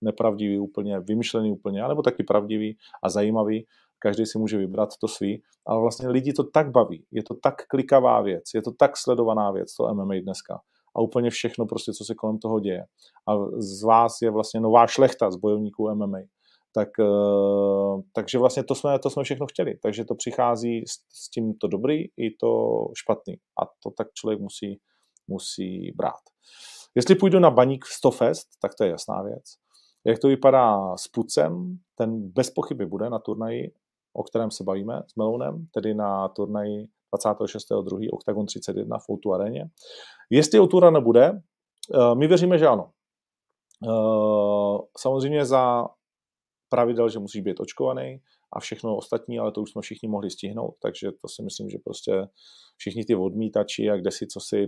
nepravdivý úplně, vymyšlený úplně, anebo taky pravdivý a zajímavý. Každý si může vybrat to svý, ale vlastně lidi to tak baví, je to tak klikavá věc, je to tak sledovaná věc, to MMA dneska. A úplně všechno prostě, co se kolem toho děje. A z vás je vlastně nová šlechta z bojovníků MMA. Tak, uh, takže vlastně to jsme, to jsme všechno chtěli. Takže to přichází s, s tím to dobrý i to špatný. A to tak člověk musí, musí brát. Jestli půjdu na baník v Stofest, tak to je jasná věc. Jak to vypadá s Pucem, ten bez pochyby bude na turnaji, o kterém se bavíme s Melounem, tedy na turnaji 26.2. Octagon 31 v Outu aréně. Jestli Outura nebude, uh, my věříme, že ano. Uh, samozřejmě za pravidel, že musí být očkovaný a všechno ostatní, ale to už jsme všichni mohli stihnout, takže to si myslím, že prostě všichni ty odmítači a kde si, co si,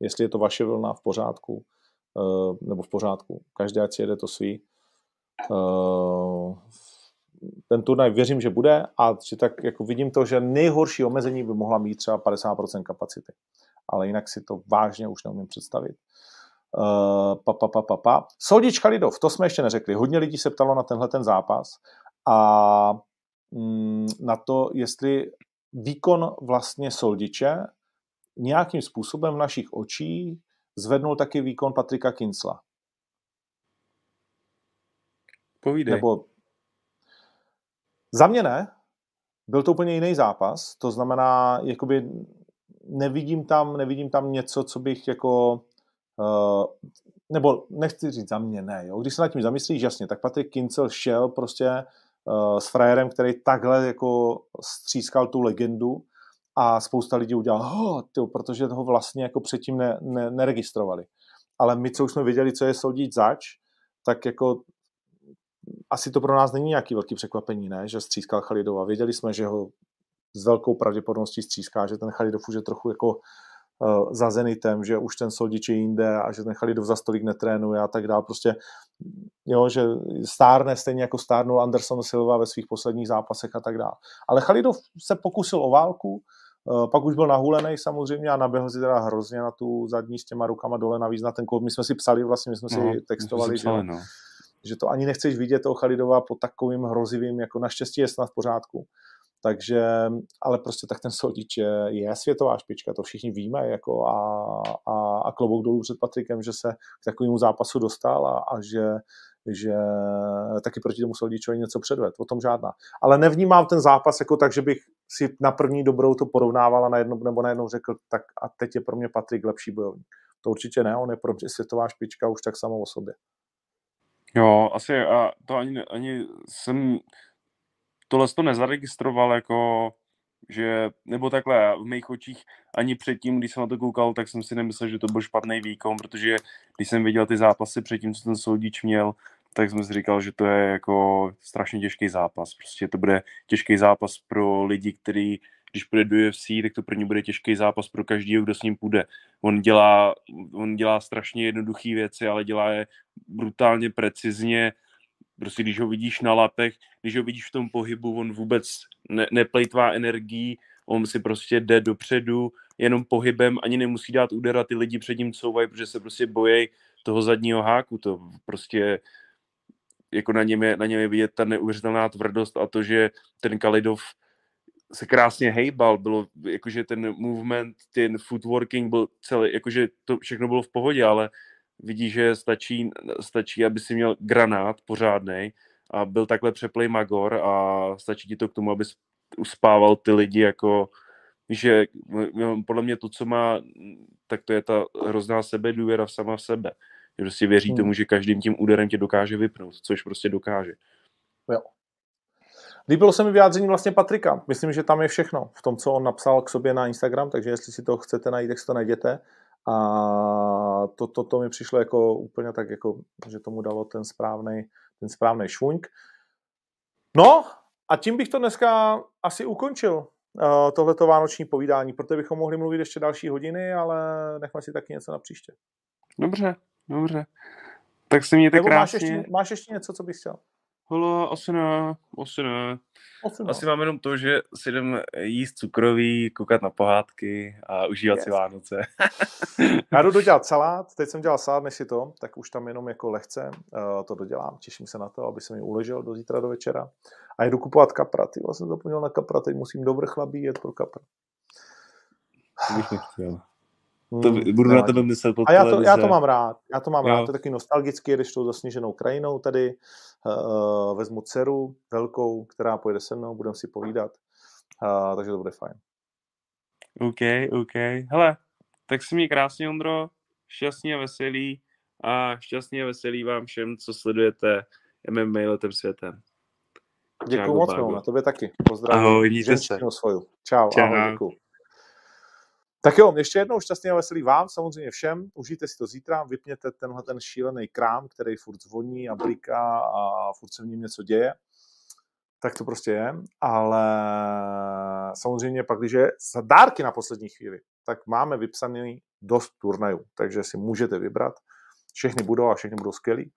jestli je to vaše vlna v pořádku, uh, nebo v pořádku, každý ať si jede to svý. Uh, ten turnaj věřím, že bude a že tak jako vidím to, že nejhorší omezení by mohla mít třeba 50% kapacity. Ale jinak si to vážně už neumím představit. Uh, pa, pa, pa, pa, pa. Soldič Khalidov, to jsme ještě neřekli. Hodně lidí se ptalo na tenhle ten zápas a mm, na to, jestli výkon vlastně Soldiče nějakým způsobem v našich očích zvednul taky výkon Patrika Kincla. Povídej. Nebo za mě ne. Byl to úplně jiný zápas. To znamená, jakoby nevidím tam, nevidím tam něco, co bych jako uh, nebo nechci říct za mě, ne, jo. Když se nad tím zamyslíš, jasně, tak Patrik Kincel šel prostě uh, s frajerem, který takhle jako střískal tu legendu a spousta lidí udělal, oh, protože toho vlastně jako předtím ne, ne, neregistrovali. Ale my, co už jsme věděli, co je soudit zač, tak jako asi to pro nás není nějaký velký překvapení, ne, že střískal Chalidova. Věděli jsme, že ho s velkou pravděpodobností stříská, že ten Chalidov už je trochu jako za Zenitem, že už ten Soldič je jinde a že ten Chalidov za stolik netrénuje a tak dále. Prostě, jo, že stárne stejně jako stárnul Anderson Silva ve svých posledních zápasech a tak dále. Ale Chalidov se pokusil o válku, uh, pak už byl nahulený samozřejmě a naběhl si teda hrozně na tu zadní s těma rukama dole navíc na ten kód. My jsme si psali, vlastně my jsme no, si textovali, si psali, že, no. že to ani nechceš vidět toho Chalidova pod takovým hrozivým, jako naštěstí je snad v pořádku takže, ale prostě tak ten Soldič je, je světová špička, to všichni víme jako a, a, a klobouk dolů před Patrikem, že se k takovému zápasu dostal a, a že, že taky proti tomu Soldičovi něco předved, o tom žádná. Ale nevnímám ten zápas jako tak, že bych si na první dobrou to porovnával a najednou, nebo najednou řekl, tak a teď je pro mě Patrik lepší bojovník. To určitě ne, on je pro mě světová špička už tak samo o sobě. Jo, asi a to ani, ani jsem tohle to nezaregistroval jako že, nebo takhle, v mých očích ani předtím, když jsem na to koukal, tak jsem si nemyslel, že to byl špatný výkon, protože když jsem viděl ty zápasy předtím, co ten soudič měl, tak jsem si říkal, že to je jako strašně těžký zápas. Prostě to bude těžký zápas pro lidi, kteří, když půjde do UFC, tak to pro ně bude těžký zápas pro každého, kdo s ním půjde. On dělá, on dělá strašně jednoduché věci, ale dělá je brutálně precizně, Prostě když ho vidíš na lapech, když ho vidíš v tom pohybu, on vůbec ne, neplejtvá energií, on si prostě jde dopředu jenom pohybem, ani nemusí dát úder a ty lidi před ním couvají, protože se prostě bojí toho zadního háku. To prostě jako na něm je, na něm je vidět ta neuvěřitelná tvrdost a to, že ten Kalidov se krásně hejbal, bylo jakože ten movement, ten footworking byl celý, jakože to všechno bylo v pohodě, ale vidí, že stačí, stačí, aby si měl granát pořádný a byl takhle přeplej Magor a stačí ti to k tomu, aby uspával ty lidi jako že podle mě to, co má, tak to je ta hrozná sebe důvěra v sama v sebe. Že prostě věří hmm. tomu, že každým tím úderem tě dokáže vypnout, což prostě dokáže. Jo. Líbilo se mi vyjádření vlastně Patrika. Myslím, že tam je všechno v tom, co on napsal k sobě na Instagram, takže jestli si to chcete najít, tak si to najděte. A to, to, to mi přišlo jako úplně tak, jako, že tomu dalo ten správný ten správný švuňk. No a tím bych to dneska asi ukončil, uh, tohleto vánoční povídání, protože bychom mohli mluvit ještě další hodiny, ale nechme si taky něco na příště. Dobře, dobře. Tak se mějte Nebo krásně. Máš ještě, máš ještě něco, co bys chtěl? Holo, asi ne, asi ne. Asi, asi mám jenom to, že si jdem jíst cukroví, koukat na pohádky a užívat yes. si Vánoce. Já jdu dodělat salát, teď jsem dělal salát, než si to, tak už tam jenom jako lehce uh, to dodělám. Těším se na to, aby se mi uležel do zítra do večera. A jdu kupovat kapra. Ty jsem zapomněl na kapra, teď musím do vrchlabí jet pro kapra. To bych nechtěl. To hmm, budu na tebe myslet A já to, já to mám rád. Já to mám jo. rád. To je taky nostalgicky, když tou zasněženou krajinou tady. Uh, vezmu dceru velkou, která pojede se mnou, budeme si povídat. Uh, takže to bude fajn. OK, OK. Hele, tak si mi krásně, Ondro. Šťastný a veselý. A šťastný a veselý vám všem, co sledujete MMA letem světem. Děkuji moc, no, na tobě taky. Pozdravím. Ahoj, mějte se. Svoju. Čau, Čau. ahoj, děkuji. Tak jo, ještě jednou šťastný a veselý vám, samozřejmě všem. Užijte si to zítra, vypněte tenhle ten šílený krám, který furt zvoní a bliká a furt se v něm něco děje. Tak to prostě je. Ale samozřejmě pak, když je za dárky na poslední chvíli, tak máme vypsaný dost turnajů, takže si můžete vybrat. Všechny budou a všechny budou skvělý.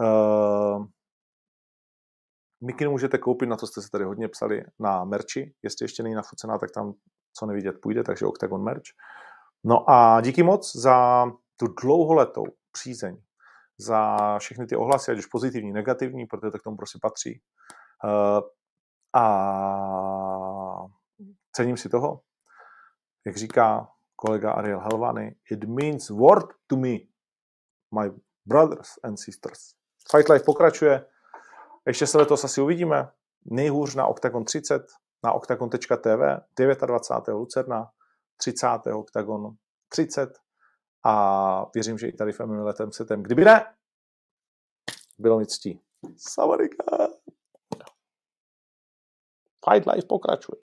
Uh, Mikinu můžete koupit, na to jste se tady hodně psali, na merči. Jestli ještě není nafucená, tak tam co nevidět půjde, takže Octagon Merch. No a díky moc za tu dlouholetou přízeň, za všechny ty ohlasy, ať už pozitivní, negativní, protože to k tomu prostě patří. Uh, a cením si toho, jak říká kolega Ariel Helvany, it means word to me, my brothers and sisters. Fight Life pokračuje, ještě se letos asi uvidíme, nejhůř na Octagon 30, na octagon.tv 29. Lucerna, 30. OKTAGON 30 a věřím, že i tady v MMA letem setem. Kdyby ne, bylo mi ctí. Savarika. Fight Life pokračuje.